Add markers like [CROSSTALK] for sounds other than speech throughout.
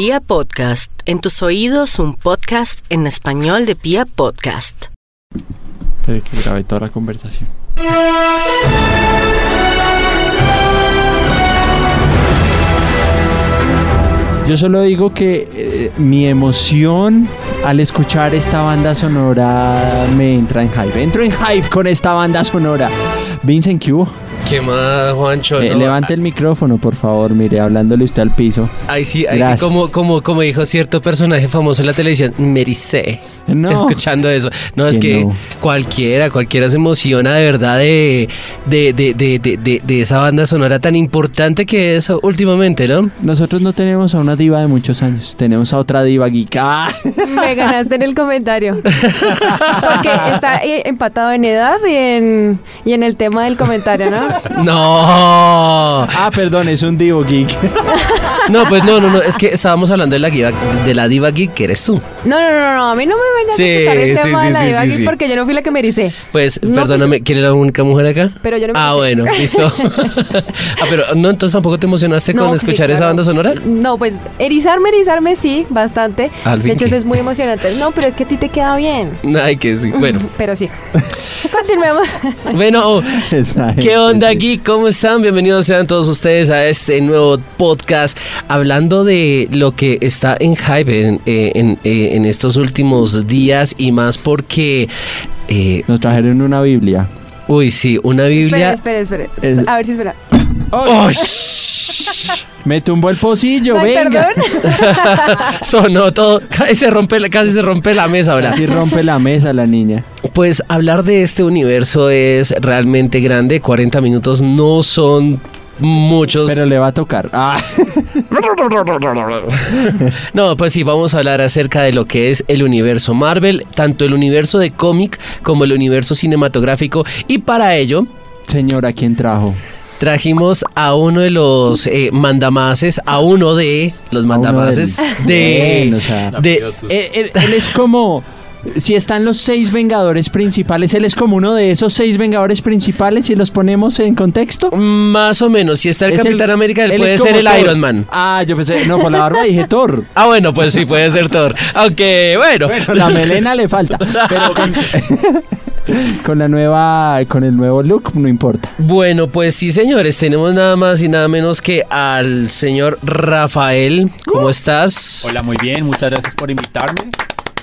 Pia Podcast, en tus oídos un podcast en español de Pia Podcast. Espere que grabé toda la conversación. Yo solo digo que eh, mi emoción al escuchar esta banda sonora me entra en hype. Entro en hype con esta banda sonora. Vincent, ¿qué hubo? ¿Qué más, Juancho? Eh, No, levante el micrófono, por favor, mire, hablándole usted al piso. Ahí sí, ahí sí, como, como, como dijo cierto personaje famoso en la televisión, mericé. No. Escuchando eso. No, es Que que no. cualquiera, cualquiera se emociona de verdad de, de, de, de, de, de- de esa banda sonora tan importante que es últimamente, ¿no? Nosotros no tenemos a una diva de muchos años, tenemos a otra diva geek. ¡Ah! [LAUGHS] Me ganaste en el comentario. Porque está eh, empatado en edad y en, y en el tema del comentario, ¿no? [LAUGHS] No. Ah, perdón, es un divo geek. [LAUGHS] No, pues no, no, no. Es que estábamos hablando de la diva, de la diva geek que eres tú. No, no, no, no, a mí no me vengas Sí, a quitar el sí, tema sí, de la sí, diva sí. porque yo no fui la que me ericé. Pues, No, perdóname, ¿quién es la única mujer acá? Pero yo no me Ah, bueno, listo. [LAUGHS] ah, pero no, entonces tampoco te emocionaste No, con sí, escuchar esa banda sonora. No, pues erizarme, erizarme sí, bastante. Al fin de hecho, que- eso es muy emocionante. No, pero es que a ti te queda bien. Ay, que sí. Bueno, Pero sí. Continuemos. [LAUGHS] bueno, [LAUGHS] ¿qué onda aquí? ¿Cómo están? Bienvenidos sean todos ustedes a este nuevo podcast hablando de lo que está en hype en, eh, en, eh, en estos últimos días y más porque, eh, Nos trajeron una Biblia. uy, sí, una Biblia. Espera, espera, espera. Es- A ver si espera. ¡Oh! Me tumbó el pocillo, Ay, venga. perdón. [LAUGHS] Sonó todo, casi se rompe, la- casi se rompe la mesa ahora. Así rompe la mesa la niña. Pues hablar de este universo es realmente grande. 40 minutos no son muchos. Pero le va a tocar. Ah. [LAUGHS] No, pues sí, vamos a hablar acerca de lo que es el universo Marvel, tanto el universo de cómic como el universo cinematográfico. Y para ello Señora, ¿quién trajo? trajimos a uno de los eh, mandamases, a uno de los mandamases de... Bueno, o sea, de Él, él- él es [LAUGHS] como. Si están los seis vengadores principales, él es como uno de esos seis vengadores principales y los ponemos en contexto. más o menos, si está el Es Capitán América, él, él puede ser el Thor. Iron Man. Ah, yo pensé, no, por la barba dije Thor. [LAUGHS] Ah, bueno, pues sí, puede ser Thor. Aunque, bueno. Bueno, la melena le falta. Pero [LAUGHS] con, [LAUGHS] con la nueva, con el nuevo look, no importa. Bueno, pues sí, señores, tenemos nada más y nada menos que al señor Rafael. ¿Cómo estás? Hola, muy bien, muchas gracias por invitarme.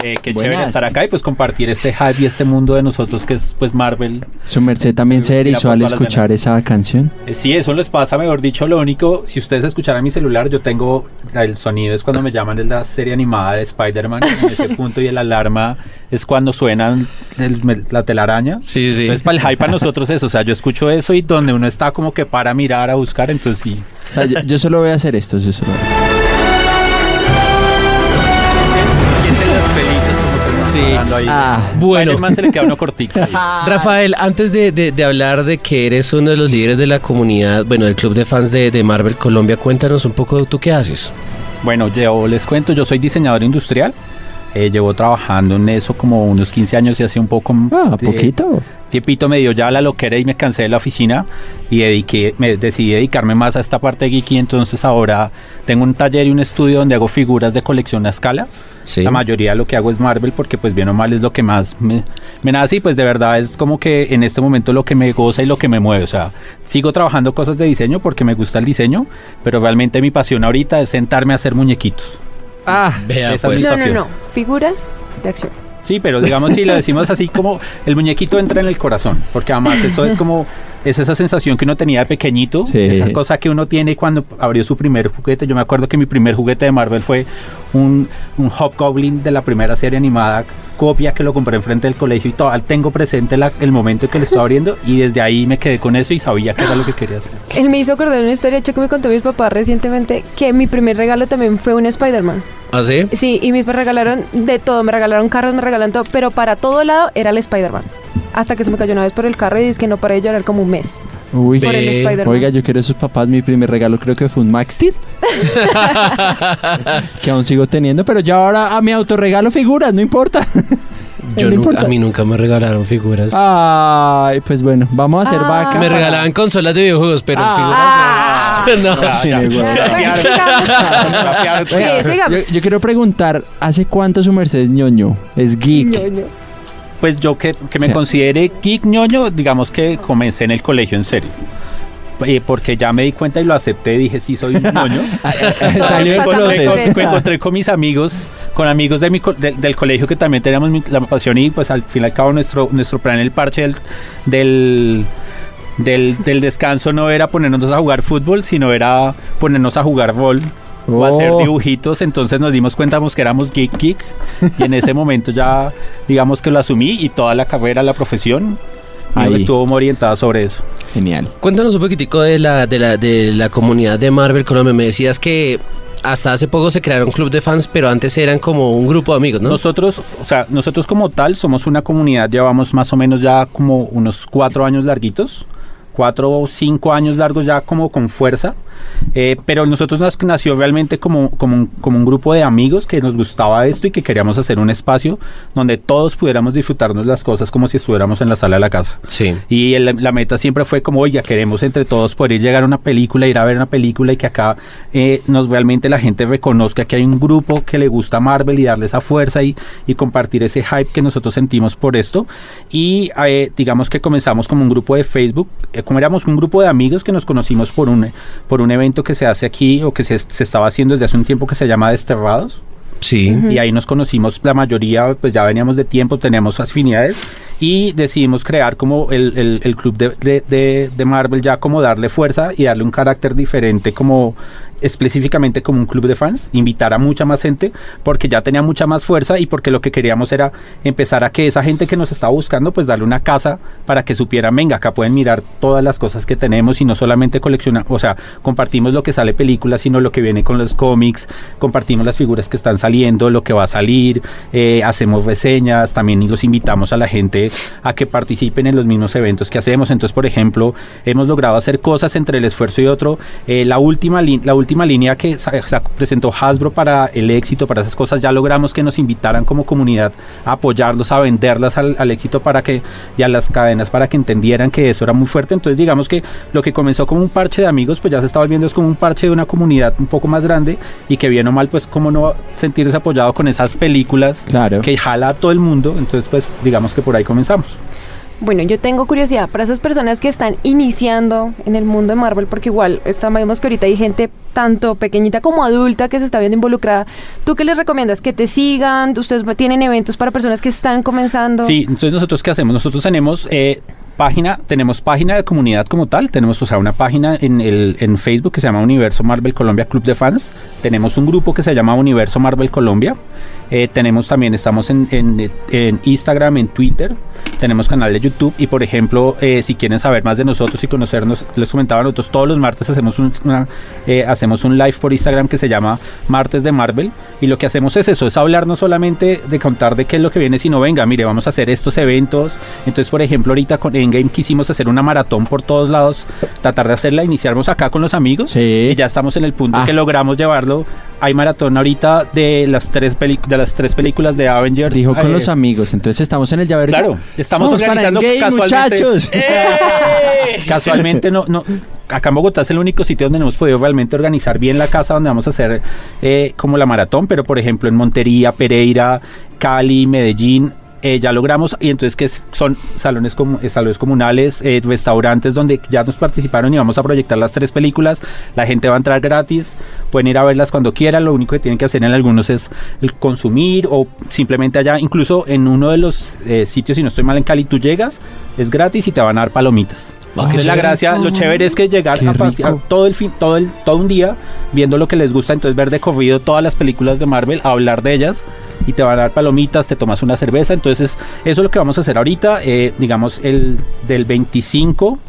Eh, qué Buenas. chévere estar acá y pues compartir este hype y este mundo de nosotros que es pues Marvel. Su merced también se erizó al escuchar esa canción. Eh, sí, eso les pasa, mejor dicho, lo único, si ustedes escucharan mi celular, yo tengo el sonido es cuando me llaman de la serie animada de Spider-Man, en ese punto y el alarma es cuando suenan el- la telaraña. Sí, sí. Entonces, para el hype a nosotros eso, o sea, yo escucho eso y donde uno está como que para mirar, a buscar, entonces sí. O sea, yo, yo solo voy a hacer esto. Yo solo voy a- Sienten Sí. ahí. Ah, bueno. Se le queda uno cortico. ahí. [LAUGHS] Rafael, antes de, de- de hablar de que eres uno de los líderes de la comunidad, bueno, del club de fans de, de Marvel Colombia, cuéntanos un poco tú qué haces. Bueno, yo les cuento, yo soy diseñador industrial. Eh, llevo trabajando en eso como unos 15 años y hace un poco... Ah, de- poquito. Tiempito me dio ya la loquera y me cansé de la oficina y dediqué, me decidí dedicarme más a esta parte geeky. Entonces ahora tengo un taller y un estudio donde hago figuras de colección a escala. Sí. La mayoría de lo que hago es Marvel porque pues bien o mal es lo que más me, me nace y pues de verdad es como que en este momento lo que me goza y lo que me mueve. O sea, sigo trabajando cosas de diseño porque me gusta el diseño, pero realmente mi pasión ahorita es sentarme a hacer muñequitos. Ah, Vea, pues. No, no, no. Figuras de acción. Sí, pero digamos si lo decimos así como el muñequito entra en el corazón, porque además eso es como es esa sensación que uno tenía de pequeñito, Sí. esa cosa que uno tiene cuando abrió su primer juguete. Yo me acuerdo que mi primer juguete de Marvel fue un, un Hobgoblin de la primera serie animada, copia que lo compré enfrente del colegio y todo. Tengo presente la- el momento en que lo estaba abriendo y desde ahí me quedé con eso y sabía que era lo que quería hacer. Él me hizo acordar una historia hecho que me contó mis papás recientemente que mi primer regalo también fue un Spider-Man. ¿Ah, sí? Sí, y mis me regalaron de todo, me regalaron carros, me regalaron todo, pero para todo lado era el Spider-Man. Hasta que se me cayó una vez por el carro y es que no paré de llorar como un mes. uy. Por el Ve, Spider-Man. Oiga, yo quiero esos papás. Mi primer regalo creo que fue un Max Steel. [LAUGHS] que aún sigo teniendo, pero ya ahora a mi autorregalo figuras, no importa. [LAUGHS] Yo No nunca- importa. a mí nunca me regalaron figuras. Ay, pues bueno, vamos a hacer Ah. vaca. me regalaban consolas de videojuegos, pero Ah. figuras no. Yo, sigamos. yo quiero preguntar, ¿hace cuánto su merced es ñoño? Es geek. Ñoño. Pues yo que, que me Sí. considere geek ñoño, digamos que comencé en el colegio en serio. Eh, porque ya me di cuenta y lo acepté, dije sí soy un [LAUGHS] ñoño. Salió pasamos me, me encontré con mis amigos, con amigos de mi co- del- del colegio que también teníamos mi- la pasión y pues al fin y al cabo nuestro, nuestro plan, el parche del, del, del, del descanso no era ponernos a jugar fútbol, sino era ponernos a jugar bol o hacer Oh. dibujitos, entonces nos dimos cuenta que éramos geek geek y en ese momento ya digamos que lo asumí y toda la carrera, la profesión Ahí. estuvo muy orientada sobre eso. Genial. Cuéntanos un poquitico de la, de la, de la comunidad de Marvel Colombia. Me decías que hasta hace poco se crearon club de fans, pero antes eran como un grupo de amigos, ¿no? Nosotros, o sea, nosotros como tal somos una comunidad, llevamos más o menos ya como unos cuatro años larguitos, cuatro o cinco años largos ya como con fuerza, eh, pero nosotros nas- nació realmente como, como, un, como un grupo de amigos que nos gustaba esto y que queríamos hacer un espacio donde todos pudiéramos disfrutarnos las cosas como si estuviéramos en la sala de la casa. Sí. Y el- la meta siempre fue como, oiga, queremos entre todos poder llegar a una película, ir a ver una película y que acá eh, nos realmente la gente reconozca que hay un grupo que le gusta Marvel y darle esa fuerza y, y compartir ese hype que nosotros sentimos por esto. Y eh, digamos que comenzamos como un grupo de Facebook, eh, como éramos un grupo de amigos que nos conocimos por un, por un evento que se hace aquí o que se, se estaba haciendo desde hace un tiempo que se llama Desterrados. Sí. Y ahí nos conocimos la mayoría, pues ya veníamos de tiempo, teníamos afinidades y decidimos crear como el, el- el club de, de- de- de Marvel, ya como darle fuerza y darle un carácter diferente como específicamente como un club de fans, invitar a mucha más gente porque ya tenía mucha más fuerza y porque lo que queríamos era empezar a que esa gente que nos estaba buscando pues darle una casa para que supieran, venga, acá pueden mirar todas las cosas que tenemos y no solamente coleccionar, o sea, compartimos lo que sale películas, sino lo que viene con los cómics, compartimos las figuras que están saliendo, lo que va a salir, eh, hacemos reseñas, también los invitamos a la gente a que participen en los mismos eventos que hacemos. Entonces, por ejemplo, hemos logrado hacer cosas entre el esfuerzo y otro. Eh, la, última la última línea que presentó Hasbro para el éxito, para esas cosas, ya logramos que nos invitaran como comunidad a apoyarlos, a venderlas al, al éxito para que, y a las cadenas para que entendieran que eso era muy fuerte. Entonces, digamos que lo que comenzó como un parche de amigos, pues ya se está volviendo es como un parche de una comunidad un poco más grande y que bien o mal, pues cómo no sentirse apoyado con esas películas Claro. que jala a todo el mundo. Entonces, pues digamos que por ahí comenzamos. Bueno, yo tengo curiosidad para esas personas que están iniciando en el mundo de Marvel, porque igual sabemos que ahorita hay gente tanto pequeñita como adulta que se está viendo involucrada. ¿Tú qué les recomiendas? ¿Que te sigan? ¿Ustedes tienen eventos para personas que están comenzando? Sí, entonces nosotros qué hacemos? Nosotros tenemos eh, página, tenemos página de comunidad como tal, tenemos una página en el en Facebook que se llama Universo Marvel Colombia Club de Fans, tenemos un grupo que se llama Universo Marvel Colombia, eh, tenemos también, estamos en, en- en Instagram, en Twitter, tenemos canal de YouTube y por ejemplo, eh, si quieren saber más de nosotros y conocernos, les comentaba, nosotros todos los martes hacemos un, una- eh, hacemos un live por Instagram que se llama Martes de Marvel y lo que hacemos es eso, es hablar no solamente de contar de qué es lo que viene, sino venga, mire, vamos a hacer estos eventos. Entonces, por ejemplo, ahorita con Endgame quisimos hacer una maratón por todos lados, tratar de hacerla, iniciamos acá con los amigos Sí. y ya estamos en el punto Ah. que logramos llevarlo. Hay maratón ahorita de las tres, de las tres películas de Avengers. Dijo con Eh, los amigos, entonces estamos en el llavero. Claro, estamos Vamos para organizando casualmente. muchachos. [LAUGHS] Casualmente no, no, acá en Bogotá es el único sitio donde no hemos podido realmente organizar bien la casa donde vamos a hacer eh, como la maratón, pero por ejemplo en Montería, Pereira, Cali, Medellín. Eh, ya logramos y entonces que son salones como eh, salones comunales eh, restaurantes donde ya nos participaron y vamos a proyectar las tres películas. La gente va a entrar gratis pueden ir a verlas cuando quieran. Lo único que tienen que hacer en algunos es el consumir o simplemente allá. Incluso en uno de los eh, sitios si no estoy mal en Cali tú llegas es gratis y te van a dar palomitas. Ah, la gracia, lo chévere es que llegar Qué a rico. todo el fin, todo el, todo un día viendo lo que les gusta, entonces ver de corrido todas las películas de Marvel, hablar de ellas y te van a dar palomitas, te tomas una cerveza, entonces eso es lo que vamos a hacer ahorita, eh, digamos el del 25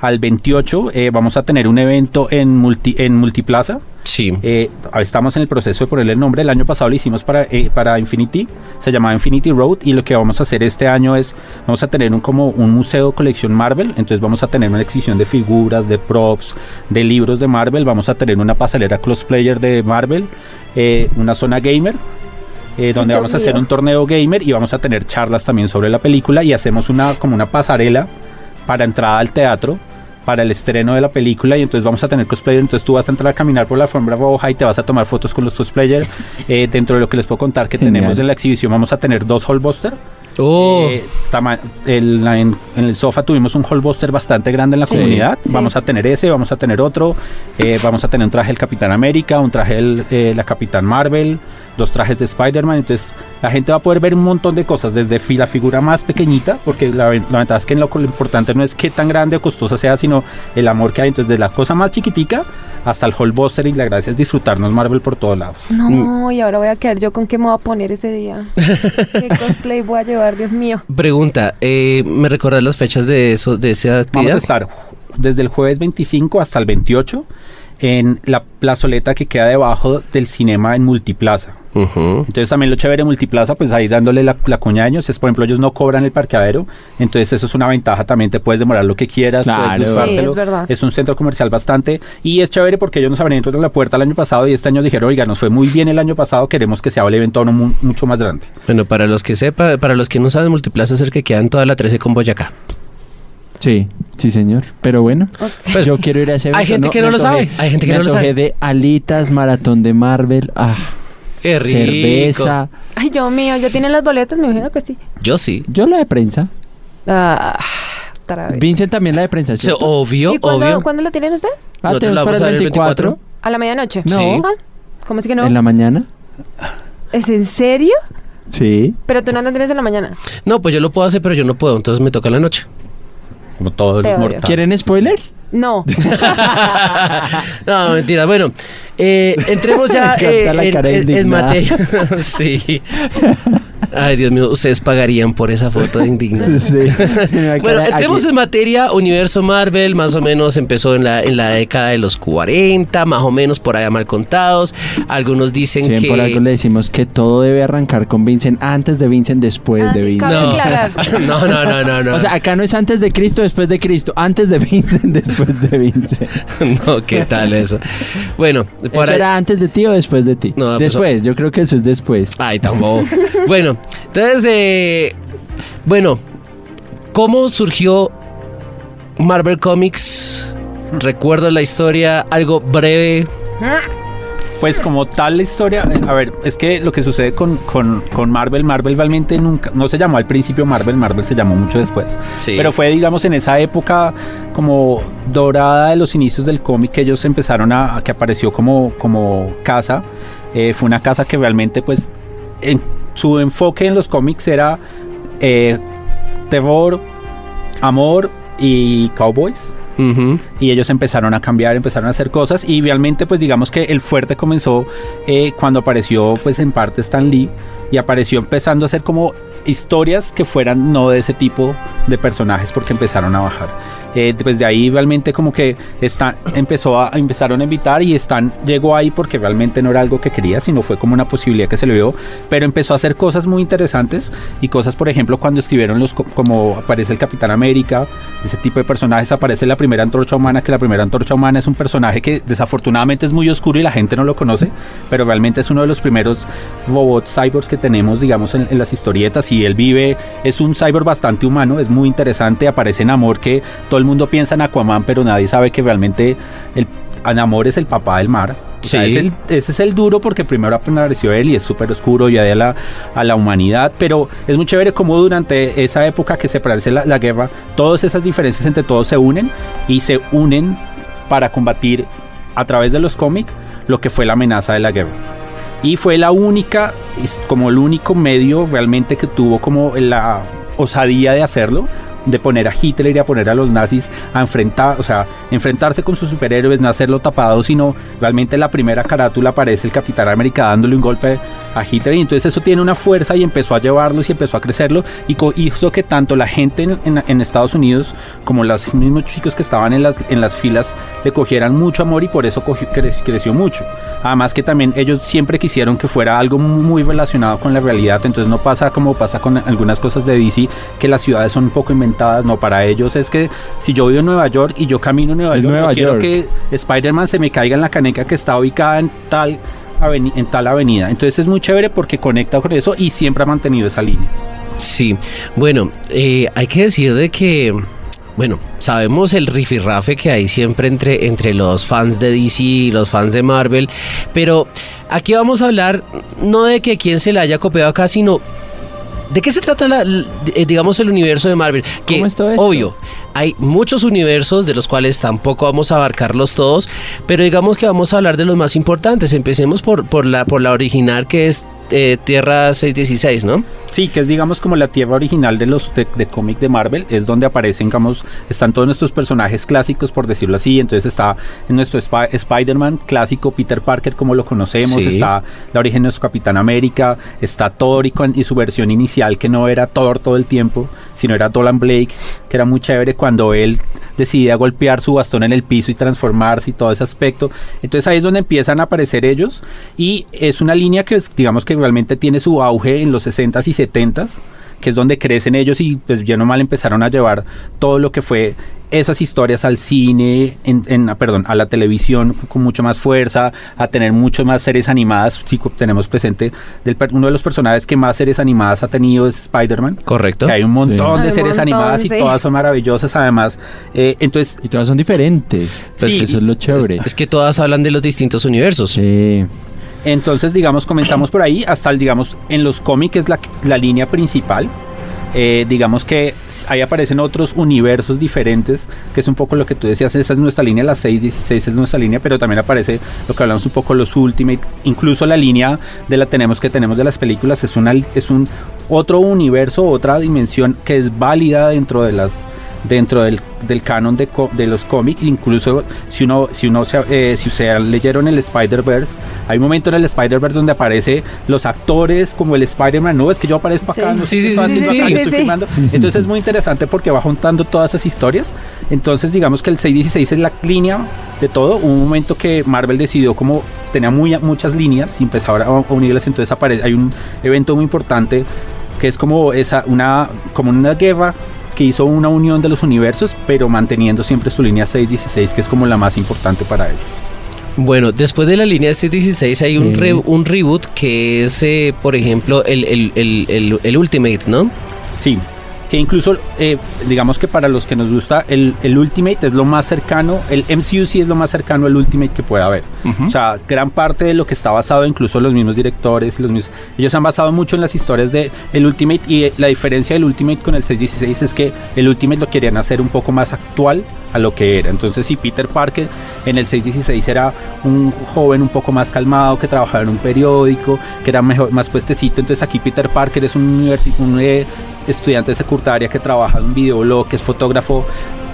al 28 eh, vamos a tener un evento en multi, en multiplaza. Sí. Eh, estamos en el proceso de ponerle el nombre. El año pasado lo hicimos para, eh, para Infinity, se llamaba Infinity Road y lo que vamos a hacer este año es, vamos a tener un como un museo colección Marvel, entonces vamos a tener una exhibición de figuras, de props, de libros de Marvel, vamos a tener una pasarela crossplayer de Marvel, eh, una zona gamer eh, donde vamos a hacer un torneo gamer y vamos a tener charlas también sobre la película y hacemos una como una pasarela para entrada al teatro para el estreno de la película y entonces vamos a tener cosplayer, entonces tú vas a entrar a caminar por la alfombra roja y te vas a tomar fotos con los cosplayers. [LAUGHS] Eh, dentro de lo que les puedo contar que Genial. tenemos en la exhibición vamos a tener dos hallbuster. Oh, Eh, el- en, en el sofá tuvimos un hallbuster bastante grande en la Sí. comunidad. Sí. Vamos a tener ese, vamos a tener otro. eh, vamos a tener un traje del Capitán América, un traje de la Capitán Marvel, dos trajes de Spider-Man. Entonces la gente va a poder ver un montón de cosas, desde fi- la figura más pequeñita, porque la, la ventaja es que lo, lo importante no es qué tan grande o costosa sea, sino el amor que hay. Entonces desde la cosa más chiquitica hasta el hallbuster y la gracia es disfrutarnos Marvel por todos lados. No, y ahora voy a quedar yo con qué me voy a poner ese día. [LAUGHS] ¿Qué cosplay voy a llevar, Dios mío? pregunta, eh, ¿me recordás las fechas de eso, de esa Vamos actividad? a estar desde el jueves 25 hasta el 28 en la plazoleta que queda debajo del cinema en Multiplaza. Entonces también lo chévere de Multiplaza, pues ahí dándole la, la cuña a ellos, es por ejemplo ellos no cobran el parqueadero, entonces eso es una ventaja, también te puedes demorar lo que quieras, Claro. puedes Sí, es verdad. Es un centro comercial bastante y es chévere porque ellos nos abrieron la puerta el año pasado y este año dijeron, oiga, nos fue muy bien el año pasado, queremos que sea el evento mu- mucho más grande. Bueno, para los que sepa, para los que no saben, Multiplaza es el que queda en toda la 13 con Boyacá. Sí, sí, señor. Pero bueno, yo quiero ir a ese [LAUGHS] hay gente que no lo antojé- sabe, hay gente que me no lo sabe. de alitas, maratón de Marvel, ah, ¡Qué rico! cerveza. Ay, Dios mío, ¿ya tienen las boletas? Me imagino que sí. Yo sí. Yo la de prensa. Ah. Vincent también la de prensa. O sea, ¿cierto? obvio, ¿Y cuándo, obvio. cuándo la tienen ustedes? Ah, nosotros la para vamos a ver el el 24. 24. ¿A la medianoche? No. Sí. Ah, ¿Cómo es que no? ¿En la mañana? ¿Es en serio? Sí. Pero tú no la tienes en la mañana. No, pues yo lo puedo hacer, pero yo no puedo, entonces me toca en la noche. Como todos Te los odio. mortales. ¿Quieren spoilers? No. [LAUGHS] [LAUGHS] no, mentira. Bueno, eh, entremos ya Me eh, en, en- en materia. [LAUGHS] sí. Ay, Dios mío, ustedes pagarían por esa foto de [LAUGHS] indignada. Sí. Una [LAUGHS] Bueno, entremos aquí. en materia. Universo Marvel más o menos empezó en la, en la década de los 40, más o menos por allá mal contados. Algunos dicen Sí, que... por algo le decimos que todo debe arrancar con Vincent antes de Vincent, después Ah, de sí, Vincent. No. [LAUGHS] no, no, no, no, no. O sea, acá no es antes de Cristo, después de Cristo. Antes de Vincent, después de Vincent. no, ¿qué tal eso? Bueno, por ¿Eso ahí... era antes de ti o después de ti? No, pues, después, yo creo que eso es después. Ay, tampoco. bueno, entonces, eh, bueno, ¿cómo surgió Marvel Comics? Recuerdo la historia, algo breve. Pues como tal la historia, eh, a ver, es que lo que sucede con, con, con Marvel, Marvel realmente nunca, no se llamó al principio Marvel, Marvel se llamó mucho después. Sí. Pero fue, digamos, en esa época como dorada de los inicios del cómic que ellos empezaron a, a que apareció como, como casa. Eh, fue una casa que realmente, pues, en su enfoque en los cómics era eh, terror, amor y cowboys. Y ellos empezaron a cambiar, empezaron a hacer cosas. Y realmente pues digamos que el fuerte comenzó eh, cuando apareció pues en parte Stan Lee. Y apareció empezando a hacer como historias que fueran no de ese tipo de personajes porque empezaron a bajar. Eh, pues de ahí realmente como que Stan empezó a empezaron a invitar y Stan llegó ahí porque realmente no era algo que quería, sino fue como una posibilidad que se le vio, pero empezó a hacer cosas muy interesantes y cosas por ejemplo cuando escribieron los co- como aparece el Capitán América, ese tipo de personajes aparece la primera antorcha humana, que la primera antorcha humana es un personaje que desafortunadamente es muy oscuro y la gente no lo conoce, pero realmente es uno de los primeros robots cyborgs que tenemos, digamos, en, en las historietas y él vive, es un cyborg bastante humano, es muy interesante, aparece en Amor que todo el mundo piensa en Aquaman, pero nadie sabe que realmente el Namor es el papá del mar. O sea, es el- ese es el duro porque primero apareció él y es súper oscuro y a la, a la humanidad, pero es muy chévere como durante esa época que se parece la, la guerra, todas esas diferencias entre todos se unen y se unen para combatir a través de los cómics lo que fue la amenaza de la guerra. Y fue la única, como el único medio realmente que tuvo como la osadía de hacerlo, de poner a Hitler y a poner a los nazis a enfrentar, o sea, enfrentarse con sus superhéroes, no hacerlo tapado, sino realmente la primera carátula aparece el Capitán América dándole un golpe a Hitler y entonces eso tiene una fuerza y empezó a llevarlos y empezó a crecerlo y hizo que tanto la gente en, en- en Estados Unidos como los mismos chicos que estaban en las, en las filas le cogieran mucho amor y por eso cogió- cre- creció mucho. Además que también ellos siempre quisieron que fuera algo muy relacionado con la realidad, entonces no pasa como pasa con algunas cosas de DC, que las ciudades son un poco inventadas, no, para ellos es que si yo vivo en Nueva York y yo camino en Nueva York, Nueva yo quiero que Spider-Man se me caiga en la caneca que está ubicada en tal en tal avenida. Entonces es muy chévere porque conecta con eso y siempre ha mantenido esa línea. Sí, bueno, eh, hay que decir de que, bueno, sabemos el rifirrafe que hay siempre entre, entre los fans de DC y los fans de Marvel, pero aquí vamos a hablar no de que quién se la haya copiado acá, sino de qué se trata, la- eh, digamos, el universo de Marvel. Que, ¿Cómo es todo esto? obvio, hay muchos universos de los cuales tampoco vamos a abarcarlos todos, pero digamos que vamos a hablar de los más importantes. Empecemos por, por, la, por la original que es eh, Tierra 616, ¿no? Sí, que es digamos como la tierra original de los de, de cómic de Marvel, es donde aparecen, digamos, están todos nuestros personajes clásicos, por decirlo así. Entonces está en nuestro Spi- Spider-Man clásico, Peter Parker como lo conocemos, Sí. está la origen de nuestro Capitán América, está Thor y, con- y su versión inicial que no era Thor todo el tiempo, sino era Dolan Blake, que era muy chévere cuando él decidía golpear su bastón en el piso y transformarse y todo ese aspecto. Entonces ahí es donde empiezan a aparecer ellos y es una línea que digamos que realmente tiene su auge en los 60s y 70s, que es donde crecen ellos y pues ya mal empezaron a llevar todo lo que fue esas historias al cine, en, en- ah, perdón, a la televisión con mucho más fuerza, a tener mucho más series animadas. Sí, tenemos presente del per- uno de los personajes que más series animadas ha tenido es Spider-Man. Correcto. Que hay un montón Sí. de Hay series montón, animadas y todas son maravillosas además. Eh, entonces, Y todas son diferentes. Pues Sí, que eso es lo chévere. Es que todas hablan de los distintos universos. Sí. Entonces, digamos, comenzamos por ahí hasta, digamos, en los cómics es la, la línea principal. Eh, digamos que ahí aparecen otros universos diferentes, que es un poco lo que tú decías, esa es nuestra línea, la 616 es nuestra línea, pero también aparece lo que hablamos un poco los Ultimate, incluso la línea de la tenemos que tenemos de las películas es una es un otro universo, otra dimensión que es válida dentro de las dentro del, del canon de, de los cómics, incluso si uno, si uno se, eh, si ustedes leyeron el Spider-Verse, hay un momento en el Spider-Verse donde aparece los actores como el Spider-Man, no, es que yo aparezco acá, Sí. no Sí, sí, acá, yo estoy filmando. Entonces es muy interesante porque va juntando todas esas historias. Entonces digamos que el 616 es la línea de todo. Hubo un momento que Marvel decidió como tenía muy, muchas líneas y empezó ahora a a unirlas, entonces aparece, hay un evento muy importante que es como esa una como una guerra que hizo una unión de los universos, pero manteniendo siempre su línea 616, que es como la más importante para ellos. Bueno, después de la línea C16 hay un, re- un reboot que es, eh, por ejemplo, el, el, el, el- el Ultimate, ¿no? Sí, que incluso eh, digamos que para los que nos gusta el, el Ultimate es lo más cercano, el MCU sí es lo más cercano al Ultimate que puede haber. O sea, gran parte de lo que está basado, incluso los mismos directores, los mismos, ellos han basado mucho en las historias de el Ultimate y eh, la diferencia del Ultimate con el 616 es que el Ultimate lo querían hacer un poco más actual a lo que era. Entonces, si Peter Parker en el 616 era un joven un poco más calmado que trabajaba en un periódico, que era mejor, más puestecito, entonces aquí Peter Parker es un, un eh, estudiante de secundaria que trabaja en un videoblog, que es fotógrafo,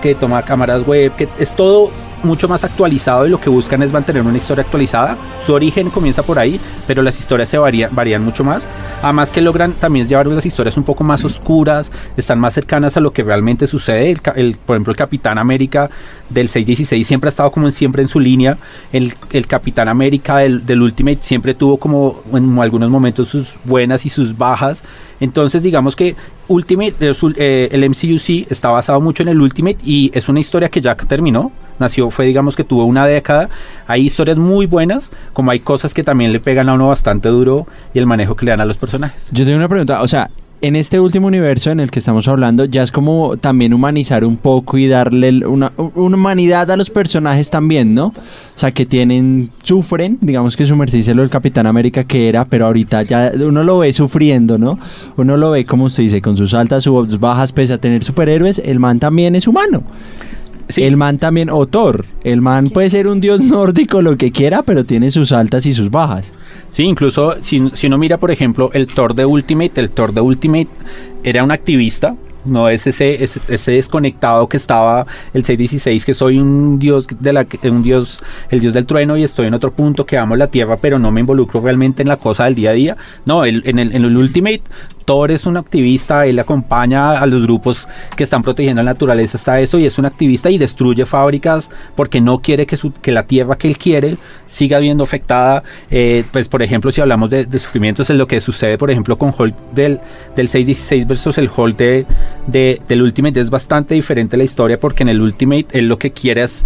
que toma cámaras web, que es todo mucho más actualizado y lo que buscan es mantener una historia actualizada. Su origen comienza por ahí, pero las historias se varían, mucho más. Además que logran también llevar las historias un poco más oscuras, están más cercanas a lo que realmente sucede. El, el- por ejemplo, el Capitán América del 616 siempre ha estado como en, siempre en su línea. El, el Capitán América del, del Ultimate siempre tuvo como en algunos momentos sus buenas y sus bajas. Entonces digamos que Ultimate, eh, eh, el MCU sí está basado mucho en el Ultimate y es una historia que ya terminó. Nació, fue digamos que tuvo una década. Hay historias muy buenas, como hay cosas que también le pegan a uno bastante duro y el manejo que le dan a los personajes. Yo tengo una pregunta, o sea, en este último universo en el que estamos hablando, ya es como también humanizar un poco y darle una humanidad a los personajes también, ¿no? O sea, que tienen, sufren, digamos que su merced lo del Capitán América que era, pero ahorita ya uno lo ve sufriendo, ¿no? Uno lo ve, como usted dice, con sus altas, sus bajas, pese a tener superhéroes, el man también es humano. Sí. El man también, o Thor, el man puede ser un dios [LAUGHS] nórdico, lo que quiera, pero tiene sus altas y sus bajas. Sí, incluso si, si uno mira, por ejemplo, el Thor de Ultimate, el Thor de Ultimate era un activista, no es ese, ese, ese desconectado que estaba el 616, que soy un dios de la un dios, el dios del trueno y estoy en otro punto que amo la tierra, pero no me involucro realmente en la cosa del día a día. No, el- en, el, en el Ultimate, Thor es un activista, él acompaña a los grupos que están protegiendo la naturaleza hasta eso y es un activista y destruye fábricas porque no quiere que, su- que la tierra que él quiere siga viendo afectada. Eh, pues por ejemplo, si hablamos de, de sufrimientos, es lo que sucede por ejemplo con Hulk del, del 616 versus el Hulk de, de- del Ultimate es bastante diferente la historia porque en el Ultimate él lo que quiere es...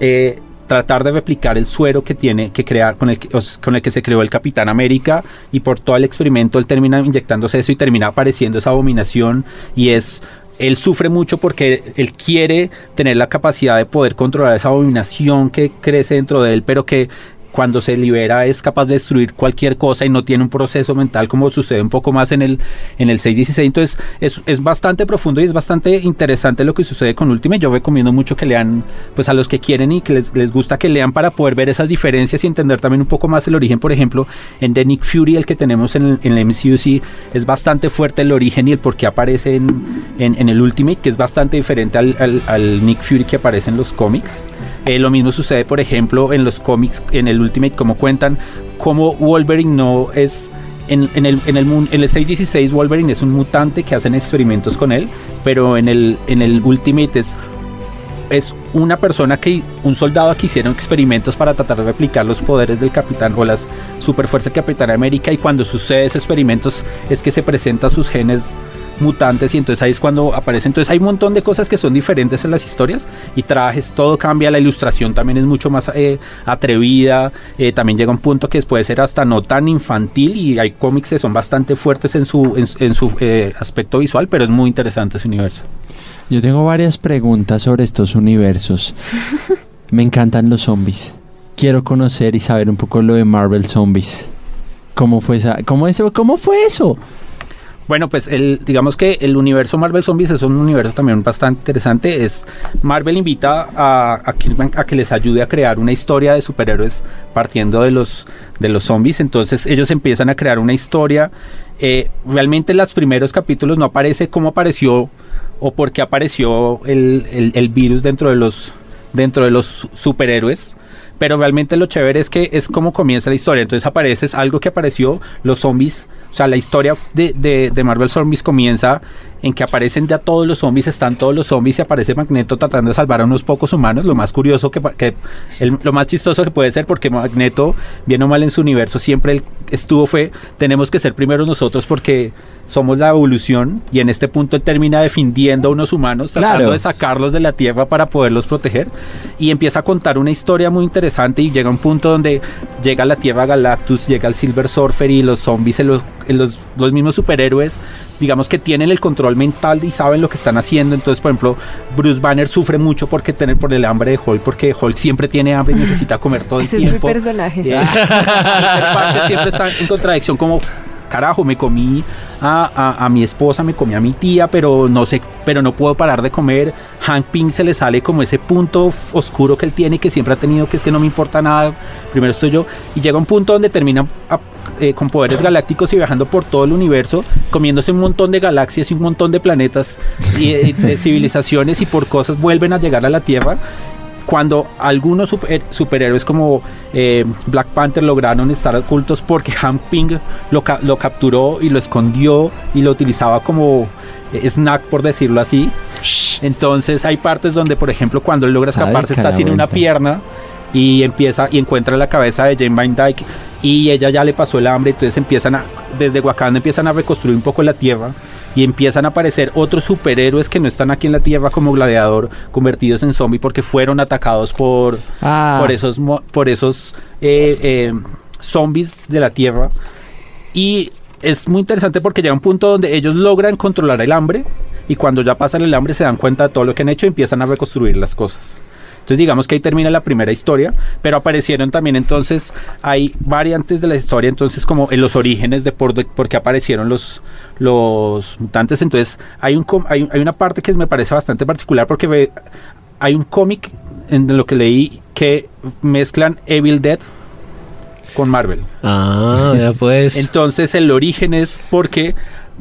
eh, tratar de replicar el suero que tiene que crear con el que, con el que se creó el Capitán América y por todo el experimento él termina inyectándose eso y termina apareciendo esa abominación y es él sufre mucho porque él quiere tener la capacidad de poder controlar esa abominación que crece dentro de él, pero que cuando se libera es capaz de destruir cualquier cosa y no tiene un proceso mental como sucede un poco más en el, en el 616. Entonces es, es bastante profundo y es bastante interesante lo que sucede con Ultimate. Yo recomiendo mucho que lean pues a los que quieren y que les, les gusta que lean para poder ver esas diferencias y entender también un poco más el origen. Por ejemplo, en The Nick Fury, el que tenemos en el, en el MCU, sí, es bastante fuerte el origen y el por qué aparece en, en, en el Ultimate, que es bastante diferente al, al- al Nick Fury que aparece en los cómics. Eh, lo mismo sucede, por ejemplo, en los cómics, en el Ultimate, como cuentan, como Wolverine no es... En, el, en, el, en el 616 Wolverine es un mutante que hacen experimentos con él, pero en el, en el Ultimate es es una persona que, un soldado que hicieron experimentos para tratar de replicar los poderes del capitán o las superfuerzas del capitán América y cuando sucede esos experimentos es que se presenta sus genes mutantes y entonces ahí es cuando aparece entonces hay un montón de cosas que son diferentes en las historias y trajes todo cambia la ilustración también es mucho más eh, atrevida eh, también llega un punto que puede ser hasta no tan infantil y hay cómics que son bastante fuertes en su en, en su eh, aspecto visual pero es muy interesante ese universo Yo tengo varias preguntas sobre estos universos. [LAUGHS] Me encantan los zombies. Quiero conocer y saber un poco lo de Marvel Zombies. ¿Cómo fue esa, cómo eso, cómo fue eso? Bueno, pues el, digamos que el universo Marvel Zombies es un universo también bastante interesante. Es Marvel invita a, a que les ayude a crear una historia de superhéroes partiendo de los de los zombies. Entonces ellos empiezan a crear una historia. Eh, realmente en los primeros capítulos no aparece cómo apareció o por qué apareció el, el- el virus dentro de los dentro de los superhéroes. Pero realmente lo chévere es que es como comienza la historia. Entonces aparece es algo que apareció, los zombies. O sea, la historia de, de- de Marvel Zombies comienza en que aparecen ya todos los zombies, están todos los zombies y aparece Magneto tratando de salvar a unos pocos humanos. Lo más curioso que, que lo más chistoso que puede ser, porque Magneto, bien o mal en su universo, siempre estuvo fue, tenemos que ser primero nosotros porque somos la evolución y en este punto él termina defendiendo a unos humanos, tratando Claro. de sacarlos de la tierra para poderlos proteger y empieza a contar una historia muy interesante y llega a un punto donde llega a la tierra Galactus, llega el Silver Surfer y los zombies, los, los, los mismos superhéroes, digamos que tienen el control mental y saben lo que están haciendo. Entonces, por ejemplo, Bruce Banner sufre mucho porque tener por el hambre de Hulk, porque Hulk siempre tiene hambre y necesita comer todo el Ese es mi tiempo. personaje. [LAUGHS] Y Peter Parker siempre está en contradicción como carajo, me comí a, a- mi esposa, me comí a mi tía, pero no sé, pero no puedo parar de comer. Hank Pym se le sale como ese punto oscuro que él tiene, que siempre ha tenido, que es que no me importa nada, primero estoy yo, y llega un punto donde termina eh, con poderes galácticos y viajando por todo el universo, comiéndose un montón de galaxias y un montón de planetas y eh, de civilizaciones y por cosas vuelven a llegar a la Tierra cuando algunos super- superhéroes como eh, Black Panther lograron estar ocultos porque Hank Pym lo, ca- lo capturó y lo escondió y lo utilizaba como eh, snack, por decirlo así. Entonces hay partes donde, por ejemplo, cuando él logra escapar, se Sádica está sin una pierna y empieza y encuentra la cabeza de Jane Van Dyke y ella ya le pasó el hambre, entonces empiezan a, desde Wakanda empiezan a reconstruir un poco la tierra y empiezan a aparecer otros superhéroes que no están aquí en la tierra como gladiador convertidos en zombie porque fueron atacados por, Ah, por esos, por esos eh, eh, zombies de la tierra. Y es muy interesante porque llega un punto donde ellos logran controlar el hambre y cuando ya pasan el hambre se dan cuenta de todo lo que han hecho y empiezan a reconstruir las cosas. Entonces digamos que ahí termina la primera historia, pero aparecieron también entonces, hay variantes de la historia, entonces como en los orígenes de por, de por qué aparecieron los, los mutantes, entonces hay, un, com- hay, hay una parte que me parece bastante particular porque ve- hay un cómic en lo que leí que mezclan Evil Dead con Marvel. Ah, ya [LAUGHS] pues. Entonces el origen es porque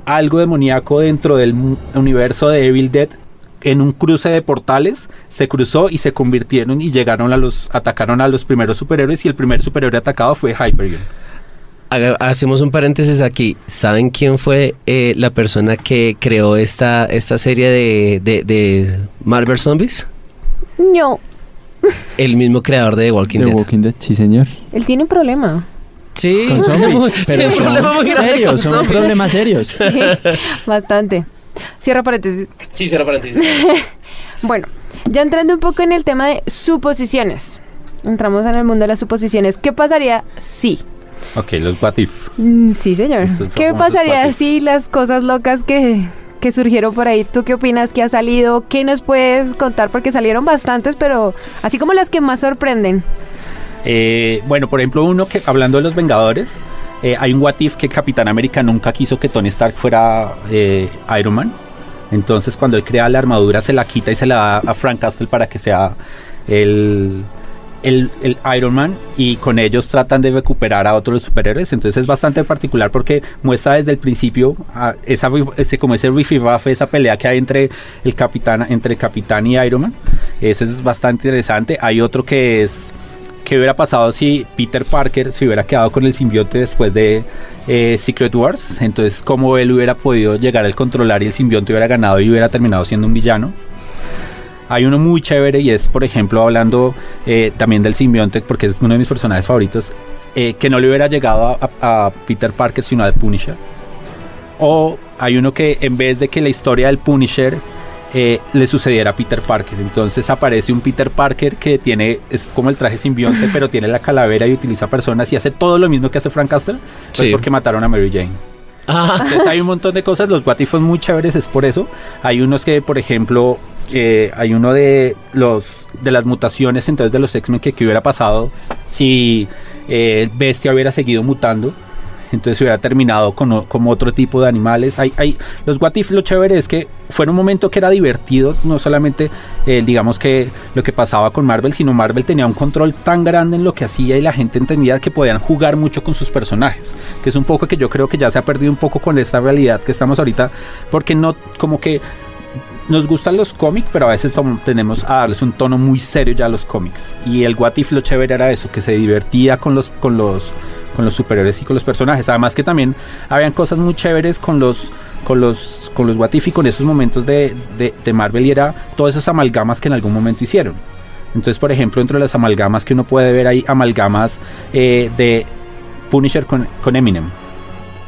algo demoníaco dentro del universo de Evil Dead en un cruce de portales se cruzó y se convirtieron y llegaron a los atacaron a los primeros superhéroes y el primer superhéroe atacado fue Hyperion. Hacemos un paréntesis aquí. ¿Saben quién fue eh, la persona que creó esta, esta serie de, de, de Marvel Zombies? No, El mismo creador de The Walking The Dead. Walking Dead, sí señor. él tiene un problema. Sí, Con zombies. Tiene Pero un son problema muy grande serios, con son zombies. problemas serios. Sí, bastante. Cierra paréntesis. Sí, cierra paréntesis. [LAUGHS] Bueno, ya entrando un poco en el tema de suposiciones. entramos en el mundo de las suposiciones. ¿Qué pasaría si? Ok, los what if. Mm, Sí, señor. Estos ¿Qué pasaría si las cosas locas que, que surgieron por ahí? ¿Tú qué opinas que ha salido? ¿Qué nos puedes contar? Porque salieron bastantes, pero así como las que más sorprenden. Eh, bueno, por ejemplo, uno que, hablando de los Vengadores, eh, hay un what if que Capitán América nunca quiso que Tony Stark fuera eh, Iron Man. Entonces, cuando él crea la armadura, se la quita y se la da a Frank Castle para que sea el, el, Iron Man. Y con ellos tratan de recuperar a otros superhéroes. Entonces, es bastante particular porque muestra desde el principio ah, esa, ese, como ese rifirrafe, esa pelea que hay entre el Capitán, entre Capitán y Iron Man. Ese es bastante interesante. Hay otro que es qué hubiera pasado si Peter Parker se hubiera quedado con el simbionte después de eh, Secret Wars. Entonces, cómo él hubiera podido llegar al controlar y el simbionte hubiera ganado y hubiera terminado siendo un villano. Hay uno muy chévere y es, por ejemplo, hablando eh, también del simbionte, porque es uno de mis personajes favoritos, eh, que no le hubiera llegado a, a- a Peter Parker sino al Punisher. O hay uno que en vez de que la historia del Punisher eh, le sucediera a Peter Parker. Entonces aparece un Peter Parker que tiene, es como el traje simbionte, [LAUGHS] pero tiene la calavera y utiliza personas y hace todo lo mismo que hace Frank Castle, pues Sí. porque mataron a Mary Jane. Ah, Entonces hay un montón de cosas, los what if son muy chéveres, es por eso. Hay unos que, por ejemplo, eh, hay uno de los de las mutaciones entonces de los X-Men que, hubiera pasado si eh, Bestia hubiera seguido mutando. Entonces hubiera terminado con otro tipo de animales. Hay, hay, los What If, lo chévere es que fue un momento que era divertido, no solamente eh, digamos que lo que pasaba con Marvel, sino Marvel tenía un control tan grande en lo que hacía y la gente entendía que podían jugar mucho con sus personajes, que es un poco que yo creo que ya se ha perdido un poco con esta realidad que estamos ahorita, porque no como que nos gustan los cómics, pero a veces som- tenemos a darles un tono muy serio ya a los cómics. Y el What If lo chévere era eso, que se divertía con los, con los, con los superhéroes y con los personajes. Además que también habían cosas muy chéveres con los, con los, con los What If y con esos momentos de, de, de Marvel y era todas esas amalgamas que en algún momento hicieron. Entonces, por ejemplo, entre las amalgamas que uno puede ver hay amalgamas eh, de Punisher con, con Eminem.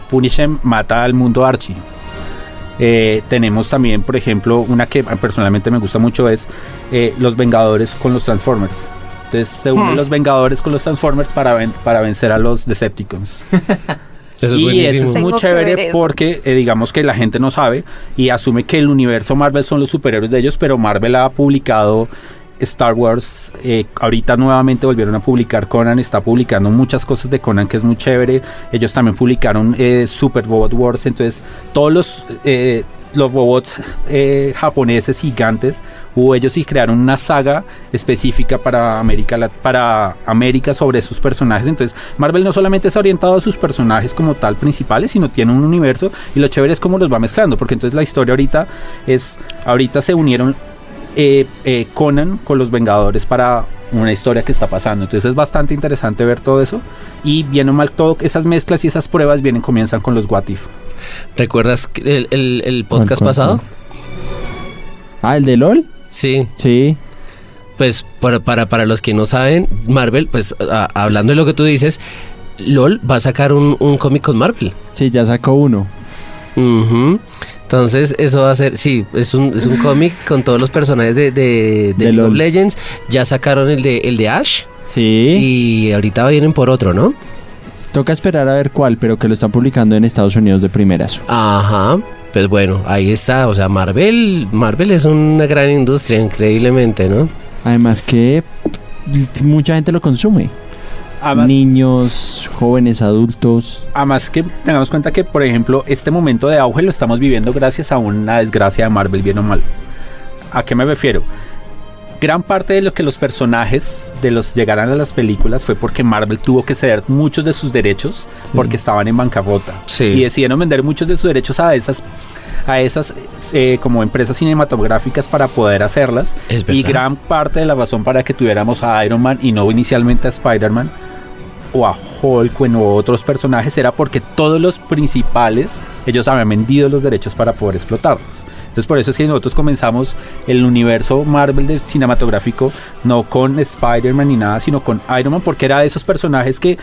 Punisher mata al mundo Archie. Eh, tenemos también, por ejemplo, una que personalmente me gusta mucho es eh, los Vengadores con los Transformers. Entonces se unen Hmm. los Vengadores con los Transformers para, ven- para vencer a los Decepticons. [LAUGHS] eso es y buenísimo. eso es muy chévere porque eh, digamos que la gente no sabe y asume que el universo Marvel son los superhéroes de ellos, pero Marvel ha publicado Star Wars, eh, ahorita nuevamente volvieron a publicar Conan, está publicando muchas cosas de Conan que es muy chévere, ellos también publicaron eh, Super Robot Wars, entonces todos los... eh, los robots eh, japoneses gigantes, hubo ellos y crearon una saga específica para América, para América sobre sus personajes. Entonces, Marvel no solamente está orientado a sus personajes como tal principales, sino tiene un universo y lo chévere es cómo los va mezclando, porque entonces la historia ahorita es, ahorita se unieron eh, eh, Conan con los Vengadores para una historia que está pasando. Entonces es bastante interesante ver todo eso y bien o mal todo esas mezclas y esas pruebas vienen comienzan con los What If. ¿Recuerdas que el, el- el podcast ¿Cuál, cuál, pasado? Ah, el de LOL. Sí, Sí. pues para, para, para los que no saben, Marvel, pues a- hablando de lo que tú dices, LOL va a sacar un, un cómic con Marvel. Sí, ya sacó uno. Ujú. Entonces, eso va a ser, sí, es un, es un cómic con todos los personajes de, de, de De League of. Legends. Ya sacaron el de, el de Ash Sí. y ahorita vienen por otro, ¿no? Toca esperar a ver cuál, pero que lo están publicando en Estados Unidos de primeras. Ajá. Pues bueno, ahí está. O sea, Marvel, Marvel es una gran industria, increíblemente, ¿no? Además que mucha gente lo consume. Además, Niños, jóvenes, adultos. Además que tengamos cuenta que, por ejemplo, este momento de auge lo estamos viviendo gracias a una desgracia de Marvel, bien o mal. ¿A qué me refiero? Gran parte de lo que los personajes de los llegaran a las películas fue porque Marvel tuvo que ceder muchos de sus derechos porque estaban en bancarrota. Sí. Y decidieron vender muchos de sus derechos a esas a esas eh, como empresas cinematográficas para poder hacerlas Es y gran parte de la razón para que tuviéramos a Iron Man y no inicialmente a Spider-Man o a Hulk o otros personajes era porque todos los principales ellos habían vendido los derechos para poder explotarlos. Entonces por eso es que nosotros comenzamos el universo Marvel de cinematográfico no con Spider-Man ni nada, sino con Iron Man porque era de esos personajes que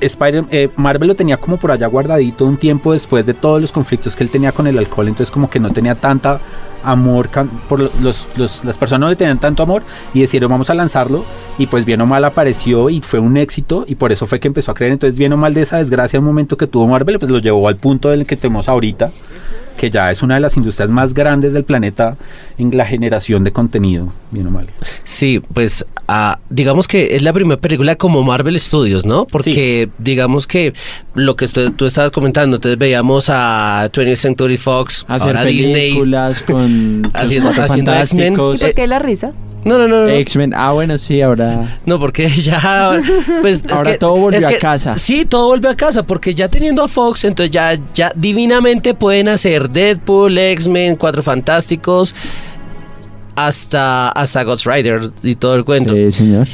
Spider eh, Marvel lo tenía como por allá guardadito un tiempo después de todos los conflictos que él tenía con el alcohol, entonces como que no tenía tanta amor por lo- los, los- las personas no le tenían tanto amor y decidieron vamos a lanzarlo y pues bien o mal apareció y fue un éxito y por eso fue que empezó a creer. Entonces bien o mal de esa desgracia el momento que tuvo Marvel pues lo llevó al punto del que tenemos ahorita que ya es una de las industrias más grandes del planeta en la generación de contenido bien o mal Sí, pues ah, digamos que es la primera película como Marvel Studios, ¿no? Porque digamos que lo que estoy- tú estabas comentando, entonces veíamos a 20th Century Fox, Hacer ahora Disney. películas con [LAUGHS] Haciendo- haciendo X-Men. ¿Y por qué la risa? No, no, no, no. X-Men. Ah, bueno, sí, ahora. No, porque [LAUGHS] ya. Pues, es Ahora que- todo volvió es a casa. Sí, todo volvió a casa, porque ya teniendo a Fox, entonces ya, ya divinamente pueden hacer Deadpool, X-Men, Cuatro Fantásticos, hasta, hasta Ghost Rider y todo el cuento. Sí, señor.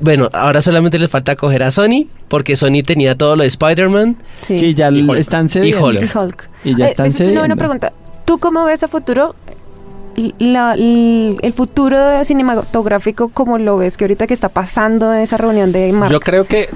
Bueno, ahora solamente les falta coger a Sony, porque Sony tenía todo lo de Spider-Man. Sí. Que ya Y Hulk. están Y cediendo. Hulk. Y Hulk. Y ya Eh, están esa es una buena pregunta. ¿Tú cómo ves a futuro la- el futuro cinematográfico como lo ves que ahorita que está pasando en esa reunión de Marvel? yo creo que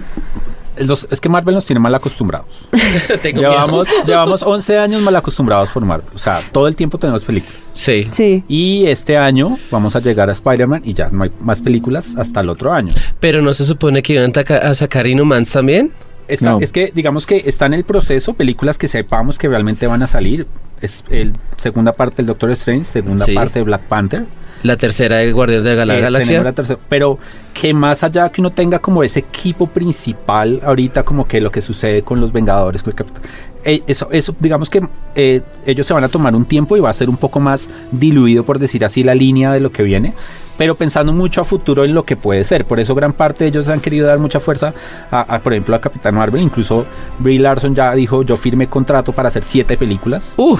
los- es que Marvel nos tiene mal acostumbrados [LAUGHS] Tengo miedo. llevamos, llevamos 11 años mal acostumbrados por Marvel o sea todo el tiempo tenemos películas Sí. Sí. Y este año vamos a llegar a Spider-Man y ya no hay más películas hasta el otro año. Pero no se supone que iban a sacar Inhumans también. Está- No. Es que digamos que está en el proceso, películas que sepamos que realmente van a salir. Es el segunda parte del Doctor Strange, segunda Sí. parte de Black Panther. La tercera de Guardianes de la Eh, Galaxia. la tercera- pero que más allá que uno tenga como ese equipo principal ahorita como que lo que sucede con los Vengadores, con el Capitán- eh, eso, eso digamos que eh, ellos se van a tomar un tiempo y va a ser un poco más diluido por decir así la línea de lo que viene, pero pensando mucho a futuro en lo que puede ser. Por eso gran parte de ellos han querido dar mucha fuerza a, por ejemplo a Capitán Marvel, incluso Brie Larson ya dijo yo firmé contrato para hacer siete películas. Uh,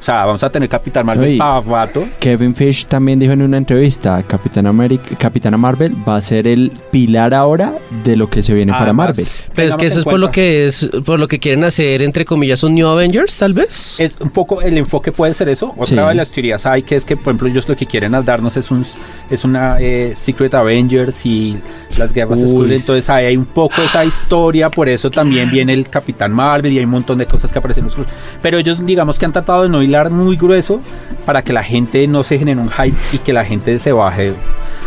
O sea, vamos a tener Capitán Marvel para rato. Kevin Fish también dijo en una entrevista, Capitán América, Capitana Marvel va a ser el pilar ahora de lo que se viene para Además, Marvel. pero es que eso es por lo que es por lo que quieren hacer entre comillas un New Avengers, tal vez. Es un poco el enfoque puede ser eso. Otra Sí. de las teorías hay que es que, por ejemplo, ellos lo que quieren darnos es un es una eh, Secret Avengers y las guerras Skrull. Entonces ahí hay un poco esa historia. Por eso también viene el Capitán Marvel y hay un montón de cosas que aparecen en los. Pero ellos, digamos que han tratado de no hilar muy grueso para que la gente no se genere un hype y que la gente se baje.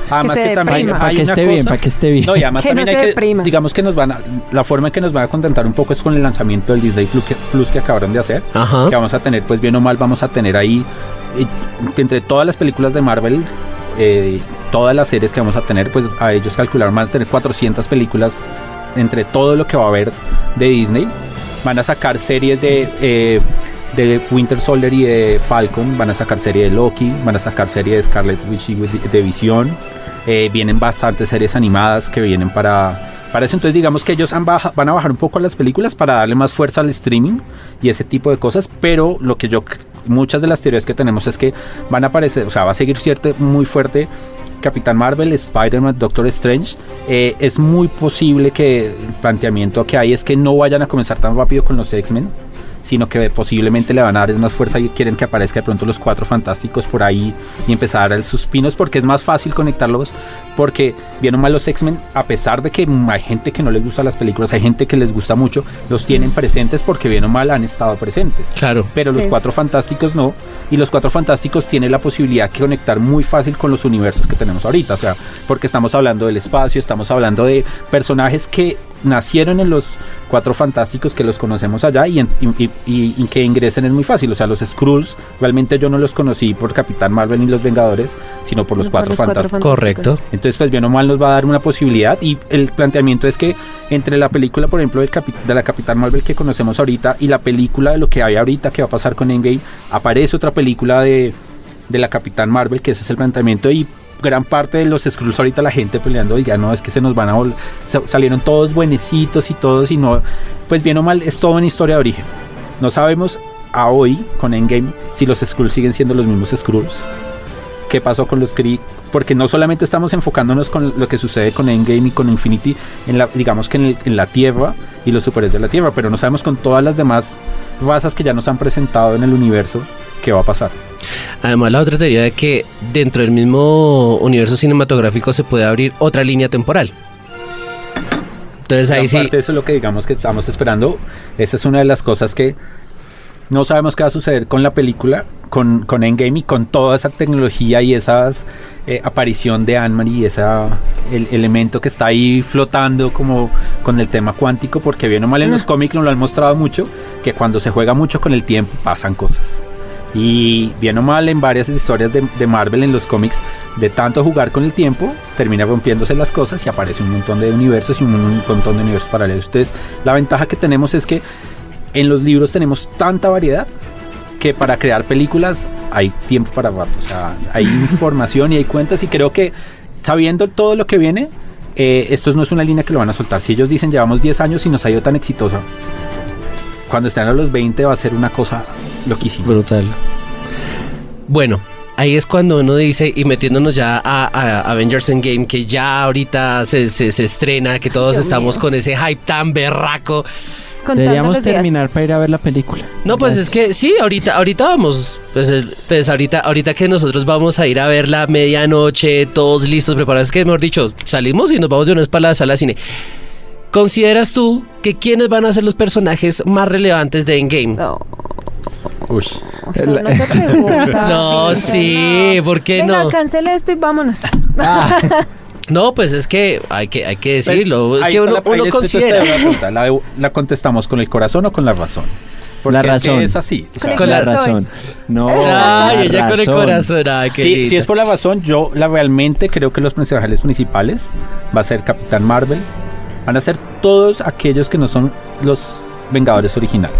Además se que, también deprima. Para hay que esté bien, cosa- para que esté bien. no, y además Que no también se hay que, deprima. digamos que nos van a, la forma en que nos van a contentar un poco es con el lanzamiento del Disney Plus que, Plus que acabaron de hacer Ajá. que vamos a tener, pues bien o mal, vamos a tener ahí, eh, que entre todas las películas de Marvel, eh, todas las series que vamos a tener, pues a ellos calcularon van a tener 400 películas entre todo lo que va a haber de Disney. Van a sacar series de, eh, de Winter Soldier y de Falcon, van a sacar serie de Loki, van a sacar serie de Scarlet Witch y de Visión. Eh, vienen bastantes series animadas que vienen para, para eso. Entonces digamos que ellos han baja- van a bajar un poco las películas para darle más fuerza al streaming y ese tipo de cosas. Pero lo que yo, muchas de las teorías que tenemos es que van a aparecer, o sea, va a seguir cierto, muy fuerte Capitán Marvel, Spider-Man, Doctor Strange. Eh, es muy posible que el planteamiento que hay es que no vayan a comenzar tan rápido con los X-Men sino que posiblemente le van a dar es más fuerza y quieren que aparezca de pronto los cuatro fantásticos por ahí y empezar a dar sus pinos porque es más fácil conectarlos porque bien o mal los X-Men a pesar de que hay gente que no les gusta las películas hay gente que les gusta mucho los tienen presentes porque bien o mal han estado presentes Claro. pero los cuatro fantásticos no y los cuatro fantásticos tienen la posibilidad de conectar muy fácil con los universos que tenemos ahorita o sea porque estamos hablando del espacio estamos hablando de personajes que nacieron en los cuatro fantásticos que los conocemos allá y, en- y- y- y- y que ingresen es muy fácil. O sea los Skrulls realmente yo no los conocí por Capitán Marvel ni los Vengadores sino por los Por cuatro los cuatro fantásticos. Correcto. entonces, pues bien o mal nos va a dar una posibilidad y el planteamiento es que entre la película, por ejemplo, de la Capitán Marvel que conocemos ahorita y la película de lo que hay ahorita que va a pasar con Endgame, aparece otra película de, de la Capitán Marvel, que ese es el planteamiento y gran parte de los Skrulls ahorita la gente peleando ya no es que se nos van a salieron todos buenecitos y todos y no pues bien o mal es todo una historia de origen. No sabemos a hoy con Endgame si los Skrulls siguen siendo los mismos Skrulls. Qué pasó con los Kree, porque no solamente estamos enfocándonos con lo que sucede con Endgame y con Infinity, en la, digamos que en la Tierra y los superhéroes de la Tierra, pero no sabemos con todas las demás razas que ya nos han presentado en el universo qué va a pasar. Además, la otra teoría de que dentro del mismo universo cinematográfico se puede abrir otra línea temporal. Entonces ahí sí. parte de eso es lo que digamos que estamos esperando. Esa es una de las cosas que no sabemos qué va a suceder con la película, con, con Endgame y con toda esa tecnología y esas eh, aparición de Ant-Man y ese el elemento que está ahí flotando como con el tema cuántico, porque bien o mal en los cómics nos lo han mostrado mucho, que cuando se juega mucho con el tiempo pasan cosas. Y bien o mal en varias historias de, de Marvel en los cómics, de tanto jugar con el tiempo, termina rompiéndose las cosas y aparece un montón de universos y un montón de universos paralelos. Entonces, la ventaja que tenemos es que en los libros tenemos tanta variedad que para crear películas hay tiempo para rato. O sea, hay [LAUGHS] información y hay cuentas y creo que sabiendo todo lo que viene, eh, esto no es una línea que lo van a soltar. Si ellos dicen llevamos 10 años y nos ha ido tan exitosa, cuando estén a los 20 va a ser una cosa loquísima. Brutal. Bueno, ahí es cuando uno dice, y metiéndonos ya a, Avengers Endgame, que ya ahorita se, se, estrena, que todos estamos con ese hype tan berraco. Deberíamos terminar para ir a ver la película. No, pues es que sí, ahorita, ahorita vamos. Pues, pues, ahorita, ahorita que nosotros vamos a ir a ver la medianoche, todos listos, preparados, que mejor dicho, salimos y nos vamos de una vez para la sala de cine. ¿Consideras tú que quiénes van a ser los personajes más relevantes de Endgame? No. Uy. no se pregunta. [LAUGHS] no, sí, ¿por qué Venga, no? cancela esto y vámonos. Ah. [LAUGHS] No, pues es que hay que, hay que pues, decirlo. es que uno, considera. La, contestamos con el corazón o con la razón. Con la razón. es así. con, la razón. No. Ay, ella con el corazón. sí, si es por la razón, yo la realmente creo que los personajes principales va a ser Capitán Marvel. Van a ser todos aquellos que no son los Vengadores originales.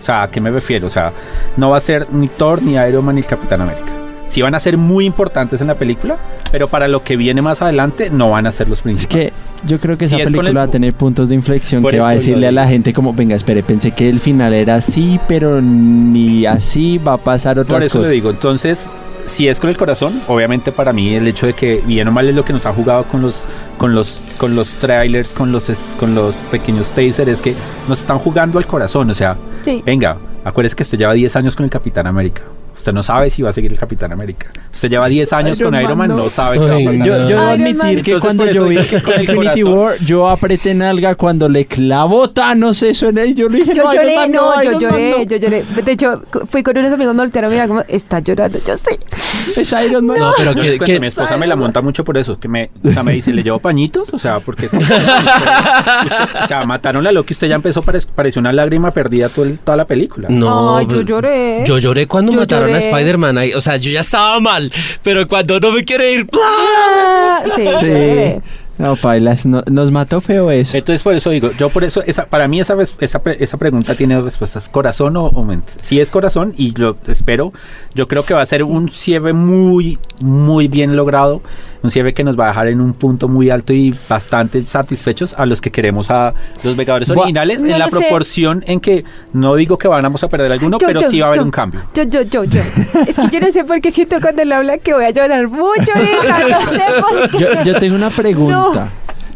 O sea, ¿a qué me refiero? O sea, no va a ser ni Thor, ni Iron Man, ni Capitán América sí van a ser muy importantes en la película, pero para lo que viene más adelante no van a ser los principales. Es que yo creo que esa película va a tener puntos de inflexión que va a decirle a la gente como, venga, espere, pensé que el final era así, pero ni así va a pasar otra cosa. Por eso le digo, entonces, si es con el corazón, obviamente para mí el hecho de que bien o mal es lo que nos ha jugado con los con los con los trailers, con los con los pequeños tasers es que nos están jugando al corazón, o sea, venga, acuérdese que esto lleva 10 años con el Capitán América. Usted no sabe si va a seguir el Capitán América. Usted lleva 10 años con Iron Man, no, sabe qué va a pasar. Yo, debo admitir que cuando yo vi Infinity War, yo apreté nalga cuando le clavó Thanos eso en él. Yo le dije, yo lloré, no, yo lloré, yo lloré. De hecho, fui con unos amigos, me voltearon a mirar como, está llorando, yo estoy. [LAUGHS] Es Iron Man. No, pero que, que mi esposa me la monta mucho por eso. Que me, o sea, me dice, ¿le llevo pañitos? O sea, porque es que. o sea, mataron a Loki. Usted ya empezó, pareció una lágrima perdida toda la película. No, yo lloré. Yo lloré cuando mataron a Spider-Man. O sea, yo ya estaba mal, pero cuando no me quiere ir. Ah, sí, sí. No, Pailas, nos mató feo eso. Entonces, por eso digo, yo por eso, esa, para mí esa, esa, esa pregunta tiene dos respuestas, corazón o, mente. Si es corazón, y lo espero, yo creo que va a ser un cierre muy, muy bien logrado, un cierre que nos va a dejar en un punto muy alto y bastante satisfechos a los que queremos a los Vengadores originales, en la proporción en que, no digo que vamos a perder alguno, pero sí va a haber un cambio. Yo, yo, yo, yo. es que yo no sé por qué siento cuando él habla que voy a llorar mucho, hija, no sé por qué. Yo, yo tengo una pregunta.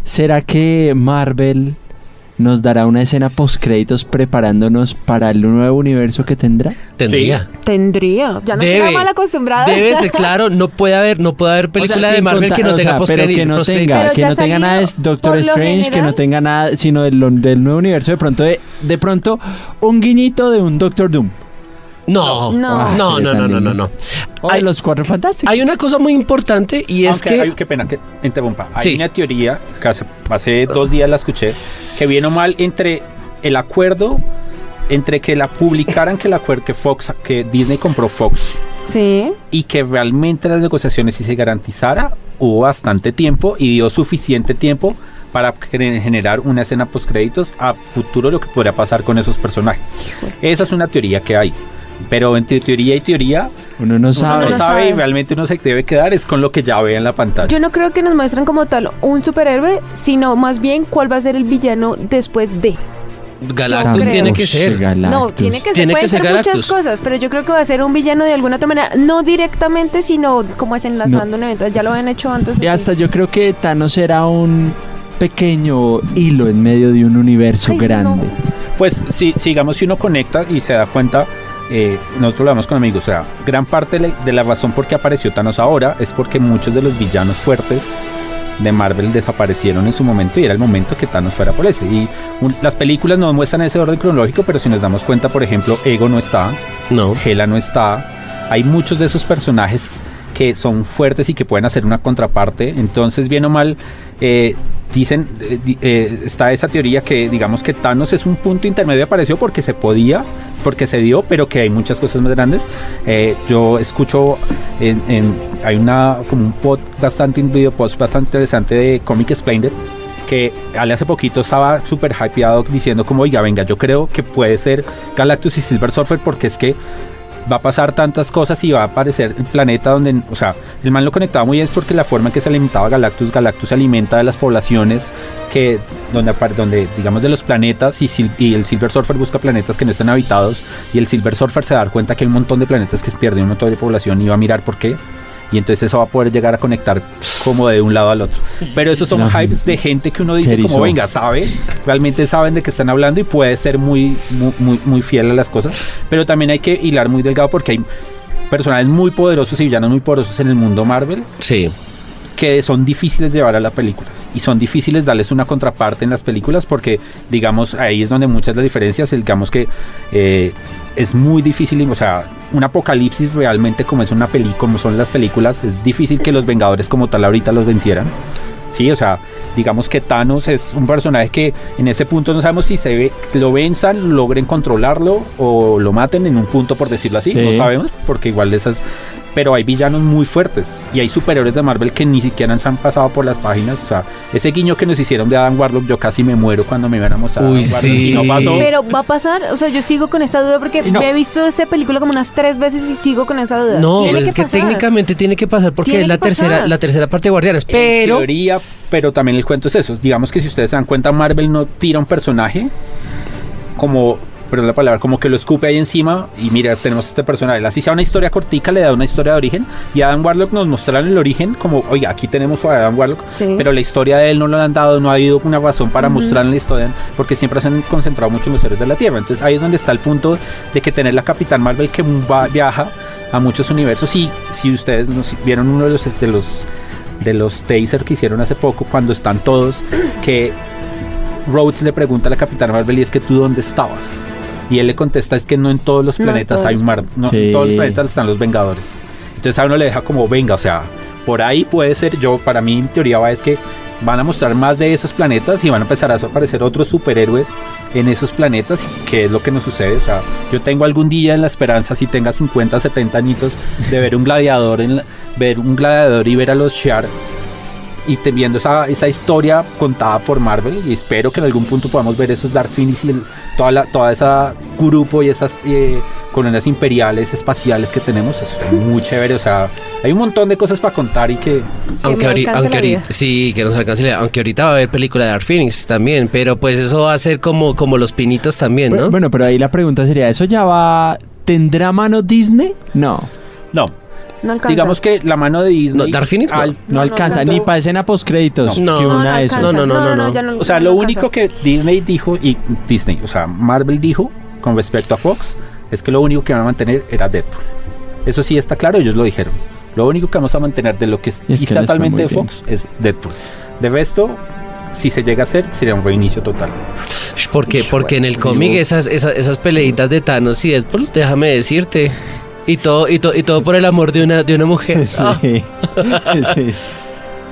¿Será que Marvel nos dará una escena post créditos preparándonos para el nuevo universo que tendrá? Tendría. Tendría. Ya no Debe. mal acostumbrada. Debe ser, [LAUGHS] claro, no puede haber, no puede haber película de Marvel que no tenga post créditos. Que no tenga, que no tenga nada de Doctor Strange, que no tenga nada, sino del, del nuevo universo. De pronto, de, de pronto, un guiñito de un Doctor Doom. No, no, no, no, no, no, no. hay, los cuatro fantásticos. Hay una cosa muy importante y es que. qué pena que interrumpa. Hay una teoría que hace, dos días la escuché que viene o mal entre el acuerdo entre que la publicaran que el acuerdo que Fox que Disney compró Fox sí y que realmente las negociaciones si se garantizara hubo bastante tiempo y dio suficiente tiempo para generar una escena post créditos a futuro lo que podría pasar con esos personajes. Esa es una teoría que hay. Pero entre teoría y teoría, uno no sabe. Uno sabe, y realmente uno se debe quedar es con lo que ya ve en la pantalla. Yo no creo que nos muestren como tal un superhéroe, sino más bien cuál va a ser el villano después de. Galactus tiene que ser. No, tiene que ser. Tiene que ser muchas cosas, pero yo creo que va a ser un villano de alguna otra manera. No directamente, sino como es enlazando un evento. Ya lo habían hecho antes. Y hasta yo creo que Thanos será un pequeño hilo en medio de un universo grande. Pues si, sigamos, si uno conecta y se da cuenta eh, nosotros lo hablamos con amigos, o sea, gran parte de la razón por qué apareció Thanos ahora es porque muchos de los villanos fuertes de Marvel desaparecieron en su momento y era el momento que Thanos fuera por ese. Y un- las películas no muestran ese orden cronológico, pero si nos damos cuenta, por ejemplo, Ego no está, No. Hela no está. Hay muchos de esos personajes que son fuertes y que pueden hacer una contraparte. Entonces, bien o mal, eh, dicen, eh, eh, está esa teoría que digamos que Thanos es un punto intermedio, apareció porque se podía, porque se dio, pero que hay muchas cosas más grandes. Yo escucho, en, en- hay una como un pod bastante, un video post bastante interesante de Comic Explained que hace poquito estaba súper hypeado diciendo como, oiga, venga, yo creo que puede ser Galactus y Silver Surfer porque es que va a pasar tantas cosas y va a aparecer el planeta donde, o sea, el man lo conectaba muy bien porque la forma en que se alimentaba Galactus, Galactus se alimenta de las poblaciones que donde, donde digamos de los planetas y, y el Silver Surfer busca planetas que no están habitados y el Silver Surfer se da cuenta que hay un montón de planetas que se pierden un montón de población y va a mirar por qué y entonces eso va a poder llegar a conectar como de un lado al otro. Pero esos son Ajá. hypes de gente que uno dice como venga, sabe, realmente saben de qué están hablando y puede ser muy, muy, muy, muy fiel a las cosas. Pero también hay que hilar muy delgado porque hay personajes muy poderosos y villanos muy poderosos en el mundo Marvel Sí. Que son difíciles de llevar a las películas. Y son difíciles darles una contraparte en las películas porque digamos ahí es donde muchas de las diferencias. Digamos que eh, es muy difícil o sea un apocalipsis realmente como es una peli como son las películas es difícil que los Vengadores como tal ahorita los vencieran. Sí o sea digamos que Thanos es un personaje que en ese punto no sabemos si se ve, lo venzan logren controlarlo o lo maten en un punto por decirlo así. Sí. no sabemos porque igual esas pero hay villanos muy fuertes y hay superhéroes de Marvel que ni siquiera se han pasado por las páginas. O sea, ese guiño que nos hicieron de Adam Warlock, yo casi me muero cuando me iban a mostrar. Uy, Adam Warlock y no sí. pasó. Pero va a pasar, o sea, yo sigo con esta duda porque no. me he visto esta película como unas tres veces y sigo con esa duda. No, Tiene es que pasar. técnicamente tiene que pasar porque es la tercera, pasar. la tercera parte de Guardianes. En Pero teoría, pero también el cuento es eso. Digamos que si ustedes se dan cuenta, Marvel no tira un personaje como, perdón la palabra, como que lo escupe ahí encima y mira, tenemos este personaje. Así sea una historia cortica, le da una historia de origen y Adam Warlock nos mostraron el origen como, oiga, aquí tenemos a Adam Warlock, Sí. pero la historia de él no lo han dado, no ha habido una razón para mostrar la historia porque siempre se han concentrado mucho en los héroes de la Tierra. Entonces ahí es donde está el punto de que tener la Capitán Marvel que va- viaja a muchos universos y si ustedes no, si vieron uno de los de los de los taser que hicieron hace poco cuando están todos que Rhodes le pregunta a la Capitana Marvel y es que tú dónde estabas y él le contesta es que no en todos los No planetas todos hay un mar no Sí. en todos los planetas están los Vengadores. Entonces a uno le deja como venga o sea por ahí puede ser yo para mí en teoría va es que van a mostrar más de esos planetas y van a empezar a aparecer otros superhéroes en esos planetas que es lo que nos sucede o sea yo tengo algún día en la esperanza si tenga 50 70 añitos de ver un gladiador en la- ver un gladiador y ver a los Shi'ar y te- viendo esa, esa historia contada por Marvel y espero que en algún punto podamos ver esos Dark Phoenix y el- toda, la, toda esa grupo y esas eh, colonias imperiales espaciales que tenemos es muy chévere o sea hay un montón de cosas para contar y que aunque, me ahori- alcance aunque ahorita, sí, que nos alcance la- aunque ahorita va a haber película de Dark Phoenix también, pero pues eso va a ser como, como los pinitos también, ¿no? Bueno, bueno, pero ahí la pregunta sería, ¿eso ya va... ¿Tendrá mano Disney? No, no No alcanza. digamos que la mano de Disney No, Dark Phoenix no. no, No, no alcanza, ni para escena postcréditos. No. que No, una de esas. alcanza. No, no, no, no, no. ya no o sea lo único alcanza. que Disney dijo y Disney o sea Marvel dijo con respecto a Fox es que lo único que van a mantener era Deadpool eso sí está claro ellos lo dijeron lo único que vamos a mantener de lo que Es sí que está les fue totalmente de muy bien. Fox es Deadpool de resto si se llega a hacer sería un reinicio total Porque, porque en el cómic esas, esas, esas peleitas de Thanos y Deadpool, déjame decirte. Y todo, y, to- y todo por el amor de una, de una mujer. [LAUGHS] Ah, Sí. Sí.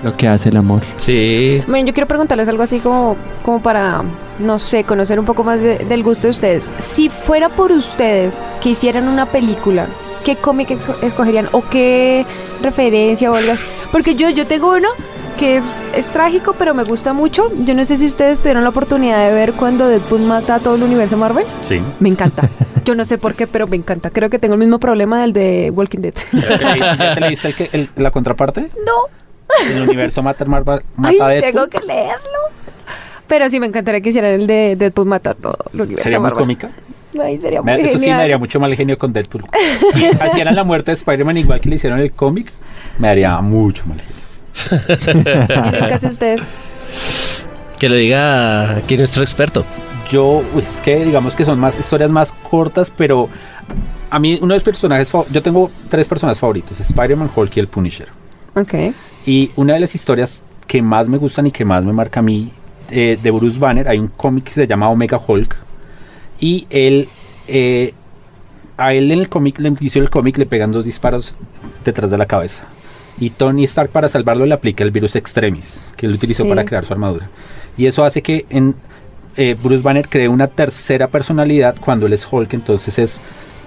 Lo que hace el amor. sí. Bueno, yo quiero preguntarles algo así como, como para, no sé, conocer un poco más de- del gusto de ustedes. Si fuera por ustedes que hicieran una película, ¿qué cómic escogerían o qué referencia o algo? así? Porque yo, yo tengo uno que es, es trágico, pero me gusta mucho. Yo no sé si ustedes tuvieron la oportunidad de ver cuando Deadpool mata a todo el universo Marvel. sí Me encanta. Yo no sé por qué, pero me encanta. Creo que tengo el mismo problema del de Walking Dead. ¿Ya te, leíste el que- el- la contraparte? No. El universo mata, mata, Ay, mata a Deadpool. tengo que leerlo. Pero sí me encantaría que hicieran el de Deadpool mata a todo el universo Sería muy Marvel. cómica. Ay, sería muy Eso sí me daría mucho mal genio con Deadpool. Si hicieran la muerte de Spider-Man igual que le hicieron el cómic, me daría mucho mal genio. [LAUGHS] El de ustedes. Que lo diga aquí nuestro experto. Yo, es que digamos que son más historias más cortas, pero a mí uno de los personajes, yo tengo tres personajes favoritos, Spider-Man, Hulk y el Punisher. Ok. Y una de las historias que más me gustan y que más me marca a mí eh, de Bruce Banner, hay un cómic que se llama Omega Hulk. Y él, eh, a él en el cómic, le inicio del cómic, le pegan dos disparos detrás de la cabeza. Y Tony Stark para salvarlo le aplica el virus Extremis, que él utilizó Sí. para crear su armadura. Y eso hace que en, eh, Bruce Banner cree una tercera personalidad cuando él es Hulk, entonces es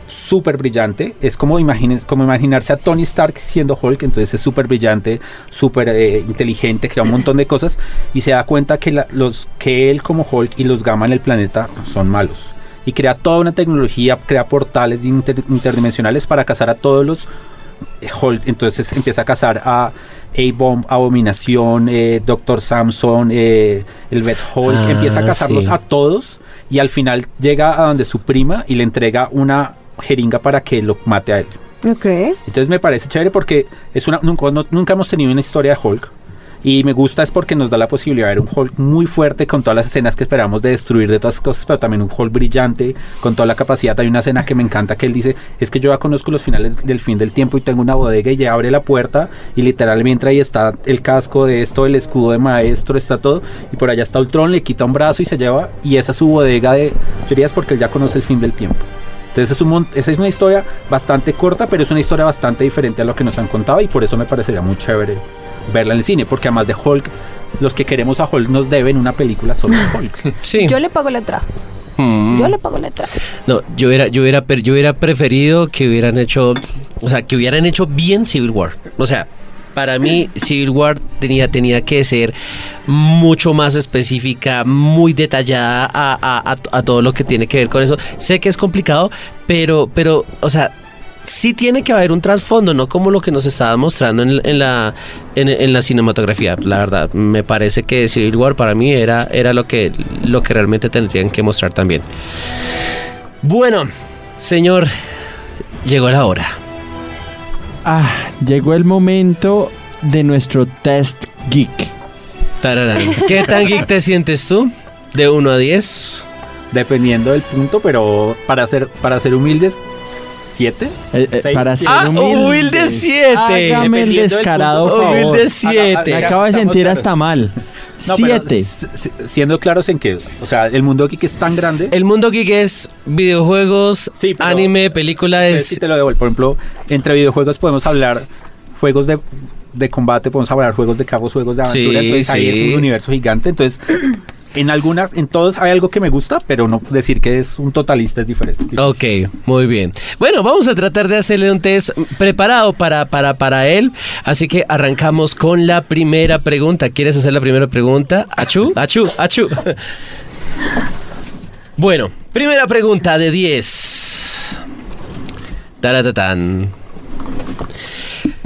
súper brillante. Es como, imaginen- como imaginarse a Tony Stark siendo Hulk, entonces es súper brillante, súper eh, inteligente, crea un montón de cosas y se da cuenta que, la- los, que él como Hulk y los Gamma en el planeta son malos. Y crea toda una tecnología, crea portales inter- interdimensionales para cazar a todos los Hulk. Entonces empieza a cazar a A-Bomb, Abominación, eh, Doctor Samson, eh, el Red Hulk. Ah, empieza a cazarlos sí. a todos y al final llega a donde su prima y le entrega una jeringa para que lo mate a él. Ok. Entonces me parece chévere porque es una, nunca, no- nunca hemos tenido una historia de Hulk. Y me gusta es porque nos da la posibilidad de ver un Hulk muy fuerte con todas las escenas que esperamos de destruir de todas las cosas, pero también un Hulk brillante con toda la capacidad. Hay una escena que me encanta que él dice, es que yo ya conozco los finales del fin del tiempo y tengo una bodega y ya abre la puerta y literalmente ahí está el casco de esto, el escudo de maestro, está todo. Y por allá está Ultron, le quita un brazo y se lleva y esa es su bodega de teorías porque él ya conoce el fin del tiempo. Entonces es un mon- esa es una historia bastante corta, pero es una historia bastante diferente a lo que nos han contado y por eso me parecería muy chévere verla en el cine, porque además de Hulk, los que queremos a Hulk nos deben una película solo de [LAUGHS] Hulk. Sí. Yo le pago la entrada. Mm. Yo le pago la entrada. No, yo hubiera, yo hubiera, yo hubiera preferido que hubieran hecho, o sea, que hubieran hecho bien Civil War. O sea, para mí Civil War tenía, tenía que ser mucho más específica, muy detallada a, a- a- todo lo que tiene que ver con eso. Sé que es complicado, pero, pero, o sea, sí tiene que haber un trasfondo, no como lo que nos estaba mostrando en, la, en la cinematografía. La verdad, me parece que Civil War para mí era, era lo, que, lo que realmente tendrían que mostrar también. Bueno, señor, llegó la hora. Ah, llegó el momento de nuestro test geek. Tararán. ¿Qué tan geek te sientes tú? De 1 a 10. Dependiendo del punto, pero para ser, para ser humildes, 7. Eh, eh, para siete. ser Ah, humilde. humilde 7. Hágame el descarado punto. favor. Humilde 7. Me acabo de sentir claros. hasta mal. No, pero Siete. s- s- siendo claros en que, o sea, el mundo aquí que es tan grande. El mundo geek es videojuegos, Sí, pero- anime, película Entonces, es... si te lo devuelvo, por ejemplo, entre videojuegos podemos hablar juegos de, de combate, podemos hablar juegos de carros, juegos de aventura, Sí, entonces ahí sí. es un universo gigante, entonces en algunas, en todos hay algo que me gusta, pero no decir que es un totalista es diferente. Ok, muy bien. Bueno, vamos a tratar de hacerle un test preparado para, para, para él. Así que arrancamos con la primera pregunta. ¿Quieres hacer la primera pregunta? Achu, achu, achu. Bueno, primera pregunta de 10. Taratatán.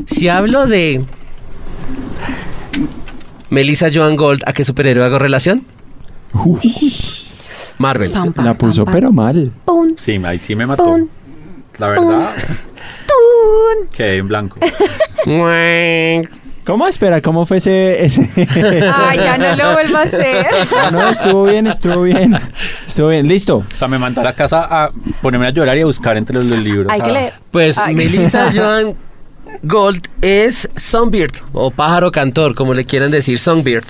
Si hablo de Melissa Joan Gold, ¿a qué superhéroe hago relación? Uf, Marvel. Pam, pam, la puso pam, pero mal. Pum, Sí, ahí sí me mató. pum, La verdad, tun. quedé en blanco. ¿Cómo? Espera, ¿cómo fue ese...? ese- Ay, ya no lo vuelvo a hacer. no, estuvo bien, estuvo bien. Estuvo bien, listo. O sea, me mandó a la casa a ponerme a llorar y a buscar entre los, los libros. Hay ah. que leer. Pues Ay. Melissa [LAUGHS] Joan Gold es Songbird o pájaro cantor, como le quieran decir, Songbird.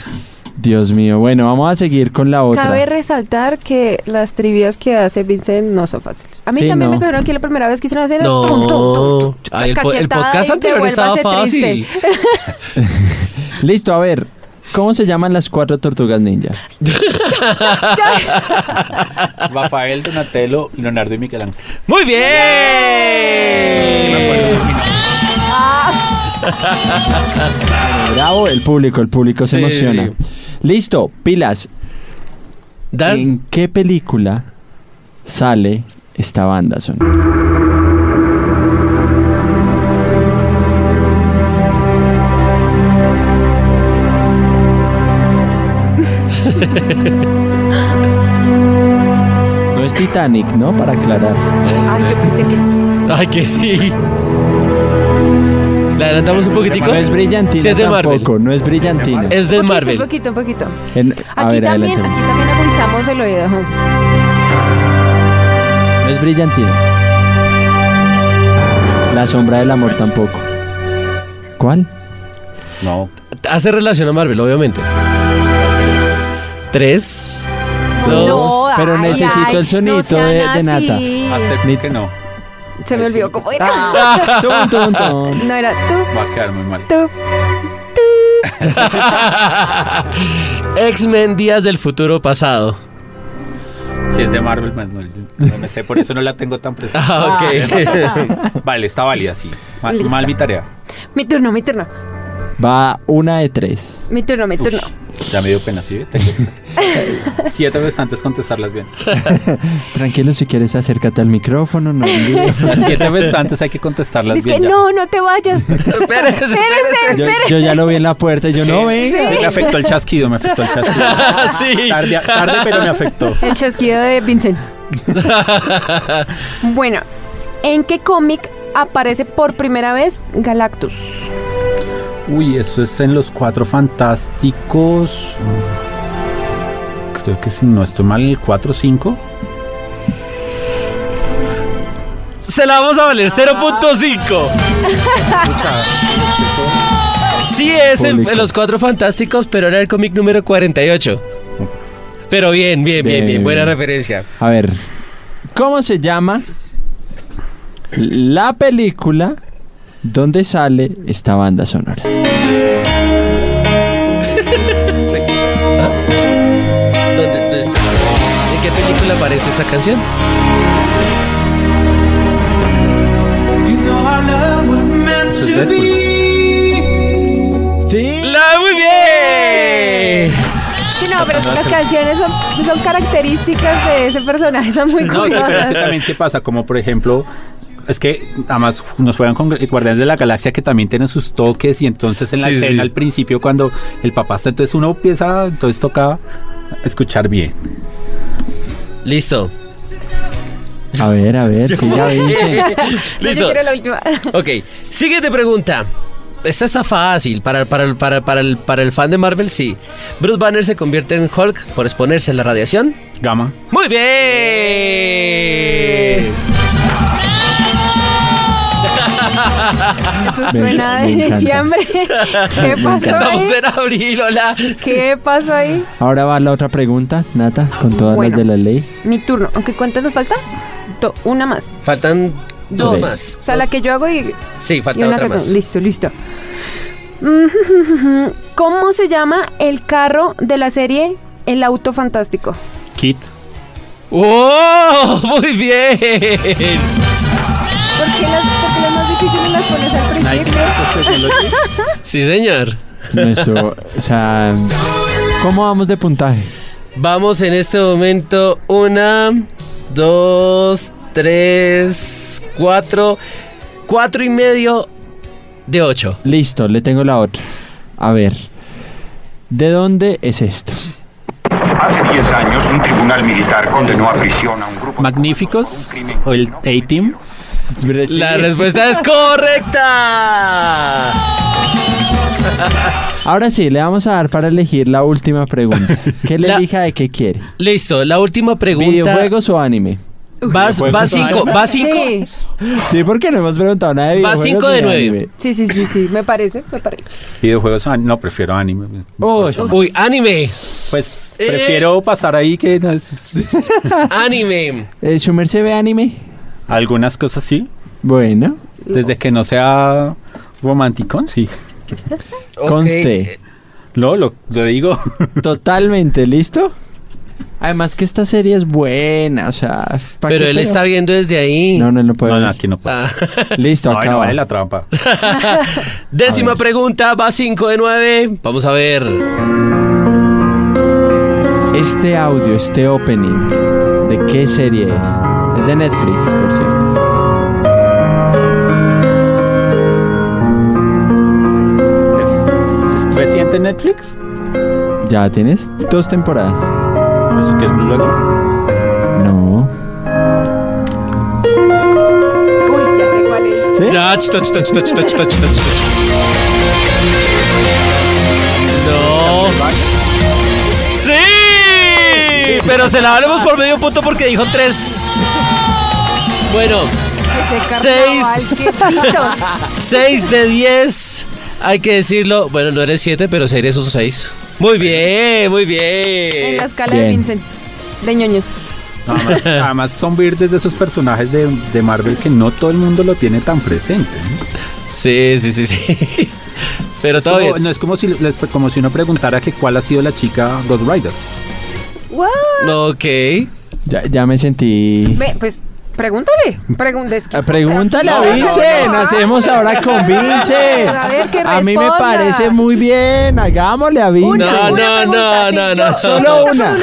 Dios mío, bueno, vamos a seguir con la otra. Cabe resaltar que las trivias que hace Vincent no son fáciles. A mí Sí, también no. me cogieron aquí la primera vez que hicieron hacer No, tum, tum, tum, tum, Ay, el, po- el cachetada podcast anterior estaba fácil. [LAUGHS] Listo, a ver. ¿Cómo se llaman las cuatro tortugas ninjas? [LAUGHS] Rafael, Donatello, Leonardo y Miguel Ángel. Muy bien. [LAUGHS] Bravo, el público, el público se Sí, emociona. sí. Listo, pilas. ¿En qué película sale esta banda sonora? [LAUGHS] No es Titanic, ¿no? Para aclarar. Ay, yo pensé que sí. Ay, que sí. ¿Le adelantamos un poquitico? No es brillantina Sí, es de Marvel. tampoco, no es brillantina. Es de Marvel. Un poquito, un poquito. En- a Aquí ver, también, aquí también agudizamos el oído. ajá. No es brillantina. La sombra del amor tampoco. ¿Cuál? No, Hace relación a Marvel, obviamente. Tres, dos. No, pero ay, necesito ay, el no sean de- de. Nata. Acepto que no. Se me olvidó cómo era. Tun. [LAUGHS] No era tú, Va a quedar muy mal. tú. [LAUGHS] X-Men Días del Futuro Pasado. Si es de Marvel, más no, no me sé, por eso no la tengo tan presente. Ah, ok. Vale, está válida, sí. Mal mi tarea. Mi turno, mi turno. Va una de tres. Mi turno, mi turno. Ya me dio pena, ¿sí? Tengo [LAUGHS] siete veces antes contestarlas bien. [LAUGHS] Tranquilo, si quieres acércate al micrófono, no. Las siete veces antes hay que contestarlas Es que bien. ya. no, no te vayas. [LAUGHS] Espérese, Espérese, Yo, espérese. yo ya lo vi en la puerta y yo no venga. Me afectó el chasquido, me afectó el chasquido. sí. Tarde, tarde, pero me afectó. El chasquido de Vincent. bueno, ¿en qué cómic aparece por primera vez Galactus? Uy, eso es en los cuatro fantásticos. Creo que si no estoy mal, el 4 o 5. Se la vamos a valer 0.5. Sí, es en, en los cuatro fantásticos, pero era el cómic número 48. Pero bien, bien, bien. Bien. Buena referencia. A ver, ¿cómo se llama la película donde sale esta banda sonora? [LAUGHS] Sí. ¿Dónde, entonces, ¿En qué película aparece esa canción? Sí. ¡La muy bien! Sí, no, pero las canciones son, son características de ese personaje, son muy No, curiosas. también, ¿qué pasa? Como por ejemplo, es que además nos juegan con Guardianes de la Galaxia que también tienen sus toques y entonces en la Sí, escena sí. al principio cuando el papá está, entonces uno empieza, entonces toca escuchar bien. Listo. A ver, a ver. [LAUGHS] No, [LAUGHS] yo Listo. quiero la [LAUGHS] última. Ok, siguiente pregunta. Esta está fácil. Para, para, el- para, para, el, para el fan de Marvel, sí. Bruce Banner se convierte en Hulk por exponerse a la radiación. Gama. ¡Muy bien! Eso suena me de diciembre. [LAUGHS] ¿Qué pasó Estamos ahí? en abril, hola. ¿Qué pasó ahí? Ahora va la otra pregunta, Nata, con todas Bueno. las de la ley. Mi turno. Aunque ¿cuántas nos falta? Una más. Faltan dos, Dos. más. O sea, la que yo hago y, Sí, y falta una otra que más. Listo, listo. [LAUGHS] ¿Cómo se llama el carro de la serie El Auto Fantástico? Kit. ¡Oh! [LAUGHS] ¡Muy bien! ¿Por qué las, por qué las más difíciles las pones al principio? [LAUGHS] Sí, señor. Nuestro, o sea, ¿cómo vamos de puntaje? Vamos en este momento una, dos, tres, cuatro, cuatro y medio de ocho. Listo, le tengo la otra. A ver, ¿de dónde es esto? Hace 10 años, un tribunal militar condenó a prisión a un grupo Magníficos. O el A-Team. La respuesta es correcta. Ahora sí, le vamos a dar para elegir la última pregunta. ¿Qué le La- elija de qué quiere? Listo, la última pregunta. ¿Videojuegos o anime? ¿Vas, cinco? ¿Vas cinco? Sí, Sí, porque no hemos preguntado nada de Va videojuegos. cinco de ni nueve. anime. sí, sí, sí, sí, me parece, me parece. Videojuegos, ah, no, prefiero anime. Uy, Uy, anime. Pues prefiero pasar ahí que. Anime. ¿eh, ¿Su se ve anime? Algunas cosas sí. Bueno, Desde que no sea romántico, sí. Conste. Lo, lo, lo digo. Totalmente, ¿listo? Además que esta serie es buena, o sea... ¿pa' Pero él está viendo desde ahí. No, no, él no puede. No, no, aquí no puedo. Ah. [LAUGHS] Listo, No, acá no va. vale la trampa. [LAUGHS] Décima pregunta, va 5 de 9. Vamos a ver. Este audio, este opening, ¿de qué serie es? Es de Netflix, por cierto. ¿Es, es reciente en Netflix? Ya tienes dos temporadas. ¿Eso que es Blue Logo? No. Uy, ya sé cuál es. ¿Sí? Ya, chita, chita, chita, chita, chita, chita, chita. No. Pero se la [LAUGHS] hablamos por medio punto porque dijo tres. Bueno, Seis. carnaval, qué pito. 6 de 10. Hay que decirlo, bueno, no eres 7, pero eres un 6. Muy bien, muy En la bien. escala de Bien. Vincent. De ñoños. Además, [LAUGHS] además son verdes de esos personajes de, de Marvel que no todo el mundo lo tiene tan presente. ¿no? Sí, sí, sí, sí. [LAUGHS] Pero todo Como- bien. no es como si, les- como si uno preguntara que cuál ha sido la chica Ghost Rider. What? Ok. Ya, ya me sentí... Pues pregúntale. Preguntes. Ah, Pregúntale a No, no, Vincent, no. hacemos ahora con Vincent. A ver, que A mí me parece muy bien, hagámosle a Vincent. No, Una no, pregunta, no, sí, no, no. Solo una,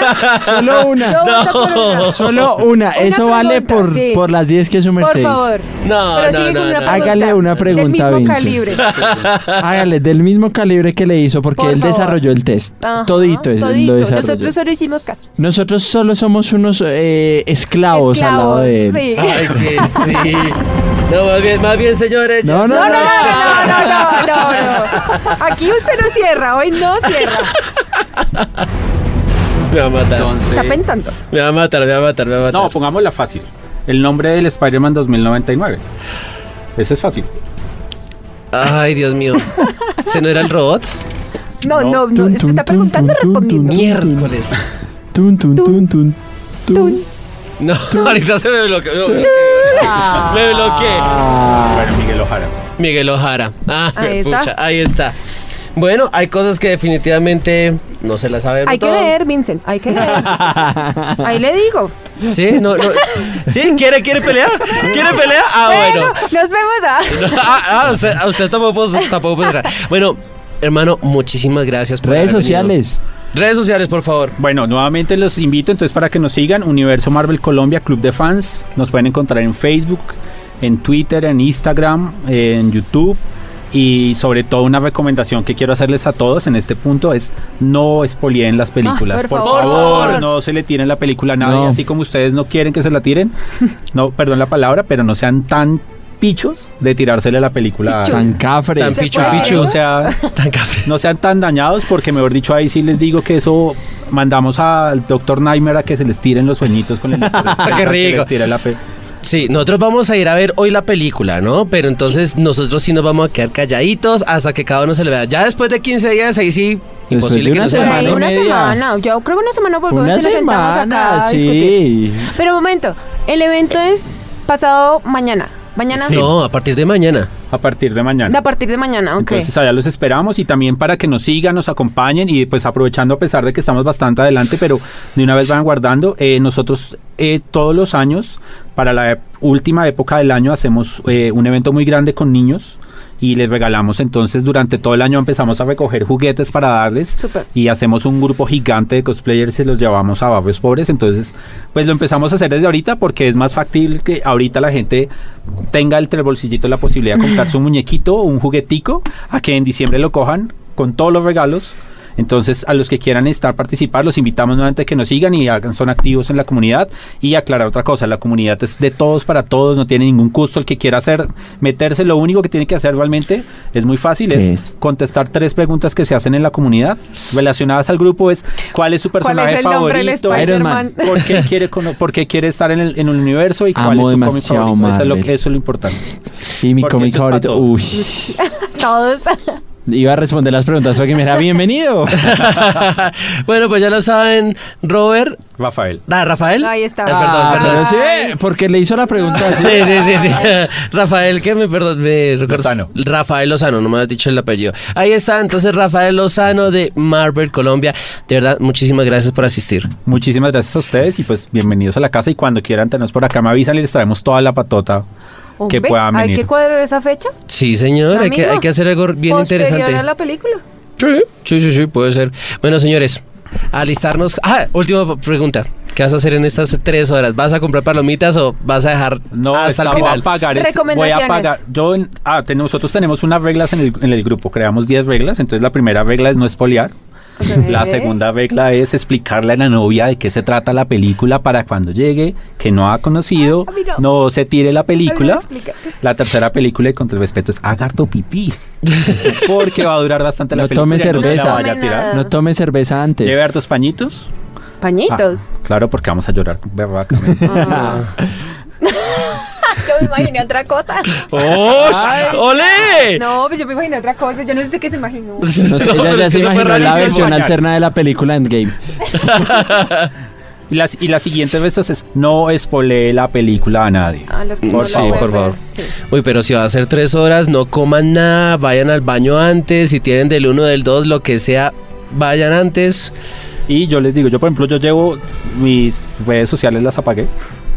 solo una, solo una. Eso vale pregunta, por, sí. por las 10 que su merced. Por favor. No, Pero no. Hágale una pregunta, Del mismo Vincent. calibre. [LAUGHS] Hágale, del mismo calibre que le hizo, porque Por él favor. desarrolló el test. Ajá, todito. Nosotros solo hicimos caso. Nosotros solo somos unos eh, esclavos, al lado de él. Sí. Ay, que [LAUGHS] sí. No, más bien, más bien, señores. No, no, No, no, no, no, no, no. [LAUGHS] Aquí usted no cierra, hoy no cierra. Me va a matar. Entonces, Está pensando. Me va a matar, me va a matar, me va a matar. No, pongámosla fácil. El nombre del Spider-Man 2099. Ese es fácil. Ay, Dios mío. ¿Se no era el robot? No, No. no, no. Está preguntando o tun, tun, respondiendo. tun. Miércoles. Tun, tun, tun, tun, tun. No, [LAUGHS] ahorita se me bloqueó. no, Me bloqueé. Ah, Bueno, Miguel Ojara. Miguel Ojara. Ah, Ahí está. pucha, ahí está. Bueno, hay cosas que definitivamente no se las sabe. Hay que leer, Vincent, hay que leer. [LAUGHS] Ahí le digo. Sí, no, no. ¿Sí? ¿Quiere, quiere pelear? ¿Quiere pelear? Ah, bueno. Nos vemos. ah. Ah, ah, usted, a usted tampoco puedo, tampoco entrar. Bueno, hermano, muchísimas gracias por Redes haber venido. Redes sociales, por favor. Bueno, nuevamente los invito entonces para que nos sigan. Universo Marvel Colombia, Club de Fans. Nos pueden encontrar en Facebook, en Twitter, en Instagram, en YouTube. Y sobre todo una recomendación que quiero hacerles a todos en este punto es no spoileen las películas. Ah, por por, favor. favor, Por favor. no se le tiren la película a nadie, No. así como ustedes no quieren que se la tiren. [LAUGHS] No, perdón la palabra, pero no sean tan pichos de tirársele la película a Pichu. Tan cafre. Tan ¿Se pichu, pichu. o sea, [LAUGHS] Tan cafre. no sean tan dañados porque mejor dicho ahí sí les digo que eso mandamos al doctor Nightmare a que se les tiren los sueñitos con el [LAUGHS] doctor Strange, Qué a que rico. les tire la pe- Sí, nosotros vamos a ir a ver hoy la película, ¿no? Pero entonces nosotros sí nos vamos a quedar calladitos hasta que cada uno se le vea. Ya después de 15 días, ahí sí, imposible de que no se semana una media. semana. Yo creo que una semana volvemos Una y nos sentamos acá semana, a discutir. sí. Pero un momento, el evento es pasado mañana. Mañana. No, a partir de mañana. a partir de mañana. A partir de mañana, ok. Entonces allá los esperamos y también para que nos sigan, nos acompañen y pues aprovechando a pesar de que estamos bastante adelante, pero de una vez van guardando, eh, nosotros eh, todos los años, para la última época del año, hacemos eh, un evento muy grande con niños y les regalamos. Entonces durante todo el año empezamos a recoger juguetes para darles Súper. y hacemos un grupo gigante de cosplayers y los llevamos a barrios pobres. Entonces pues lo empezamos a hacer desde ahorita porque es más factible que ahorita la gente tenga entre el bolsillito la posibilidad de comprarse un [LAUGHS] muñequito un juguetico a que en diciembre lo cojan con todos los regalos entonces a los que quieran estar participar los invitamos nuevamente a que nos sigan y hagan, son activos en la comunidad y aclarar otra cosa la comunidad es de todos para todos no tiene ningún costo el que quiera hacer meterse lo único que tiene que hacer realmente es muy fácil ¿Qué es es? contestar tres preguntas que se hacen en la comunidad relacionadas al grupo es cuál es su ¿Cuál personaje es el nombre del favorito? [LAUGHS] ¿Por qué quiere, por qué quiere estar en el, en el universo y cuál Amo es su cómic favorito? Eso es, lo, eso es lo importante. Y mi cómic esto es pa' favorito. Uy. [LAUGHS] Todos. Iba a responder las preguntas porque me era bienvenido. [LAUGHS] bueno, pues ya lo saben, Robert. Rafael. Ah, Rafael. Ahí está. Ah, perdón, Ah, perdón. pero sí, porque le hizo la pregunta. [LAUGHS] Sí, sí, sí, sí. [LAUGHS] Rafael, ¿qué me perdón? Me? Lozano. Rafael Lozano, no me has dicho el apellido. Ahí está, entonces Rafael Lozano de Marvel Colombia. De verdad, muchísimas gracias por asistir. Muchísimas gracias a ustedes y pues bienvenidos a la casa y cuando quieran tenernos por acá me avisan y les traemos toda la patota que Hombre, puedan Hay venir. que cuadrar esa fecha. Sí, señor, hay que, hay que hacer algo bien Posterior interesante. a la película. Sí, sí, sí, sí, puede ser. Bueno, señores, alistarnos. Ah, última pregunta. ¿Qué vas a hacer en estas tres horas? ¿Vas a comprar palomitas o vas a dejar No, hasta el esta voy final? a pagar. es- voy a pagar. Yo, ah, nosotros tenemos unas reglas en el, en el grupo. Creamos 10 reglas. Entonces la primera regla es no espolear. La segunda regla es explicarle a la novia de qué se trata la película para cuando llegue, que no ha conocido, A mí no. no se tire la película. La tercera película y con todo el respeto es haga harto pipí. Porque va a durar bastante la película. tome y no se la cerveza. vaya a No tirar. tome No tome cerveza antes. Lleve hartos pañitos. Pañitos. Ah, claro, porque vamos a llorar. Ah. [LAUGHS] yo me imaginé otra cosa. [LAUGHS] ¡Oh! ¡Ole! No, pues yo me imaginé otra cosa. Yo no sé qué se imaginó. [LAUGHS] No sé, ella No, ya se imaginó la versión alterna de la película Endgame. [LAUGHS] Y la, y la siguiente vez es no spoilee la película a nadie. A los que Por no pueden por ver. favor. Sí. Uy, pero si va a ser tres horas, no coman nada, vayan al baño antes, si tienen del uno, del dos, lo que sea, vayan antes. Y yo les digo, yo por ejemplo, yo llevo mis redes sociales las apagué.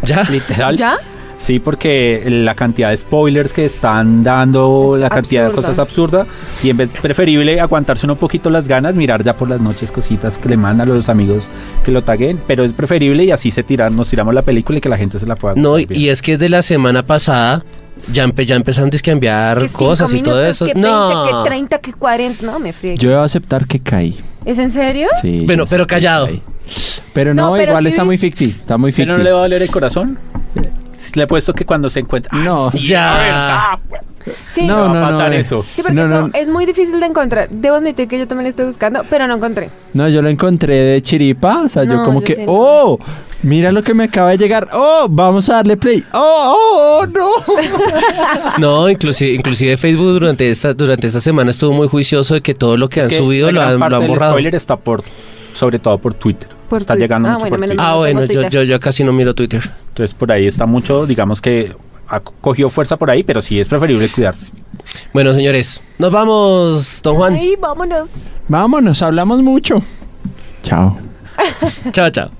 Ya. Literal. ¿Ya? Sí, porque la cantidad de spoilers que están dando, Es la cantidad de cosas absurda, y en vez preferible aguantarse un poquito las ganas, mirar ya por las noches cositas que le mandan a los amigos que lo taguen, pero es preferible y así se tiran, nos tiramos la película y que la gente se la pueda No, y, es que desde la semana pasada ya, empe- ya empezaron a cinco cosas y todo eso. Que 20, no. que 30, que 40. No, me friegue. Yo debo aceptar que caí. ¿Es en serio? Sí, Bueno, pero callado. Pero no, No, pero igual sí está vi- muy ficti. Está muy ficti. ¿Pero no le va a doler el corazón? Le he puesto que cuando se encuentra... ¡Ay, No. sí, Ya. Sí. No, va a no, no. pasar eh. eso. Sí, porque No, eso no. es muy difícil de encontrar. Debo admitir que yo también estoy buscando, pero no encontré. No, yo lo encontré de chiripa. O sea, yo No, como yo que, no. oh, mira lo que me acaba de llegar. Oh, vamos a darle play. Oh, oh, oh, no. [LAUGHS] No, inclusive, inclusive Facebook durante esta, durante esta semana estuvo muy juicioso de que todo lo que Es han que subido lo han, lo han borrado. spoiler está por, sobre todo por Twitter. Por está Twitter. llegando Ah, mucho bueno, por Twitter. Ah, no bueno, yo, yo casi no miro Twitter. Entonces por ahí está mucho, digamos que ha cogido fuerza por ahí, pero sí es preferible cuidarse. Bueno, señores, nos vamos, don Juan. Ay, vámonos. Vámonos, hablamos mucho. Chao. Chao, chao.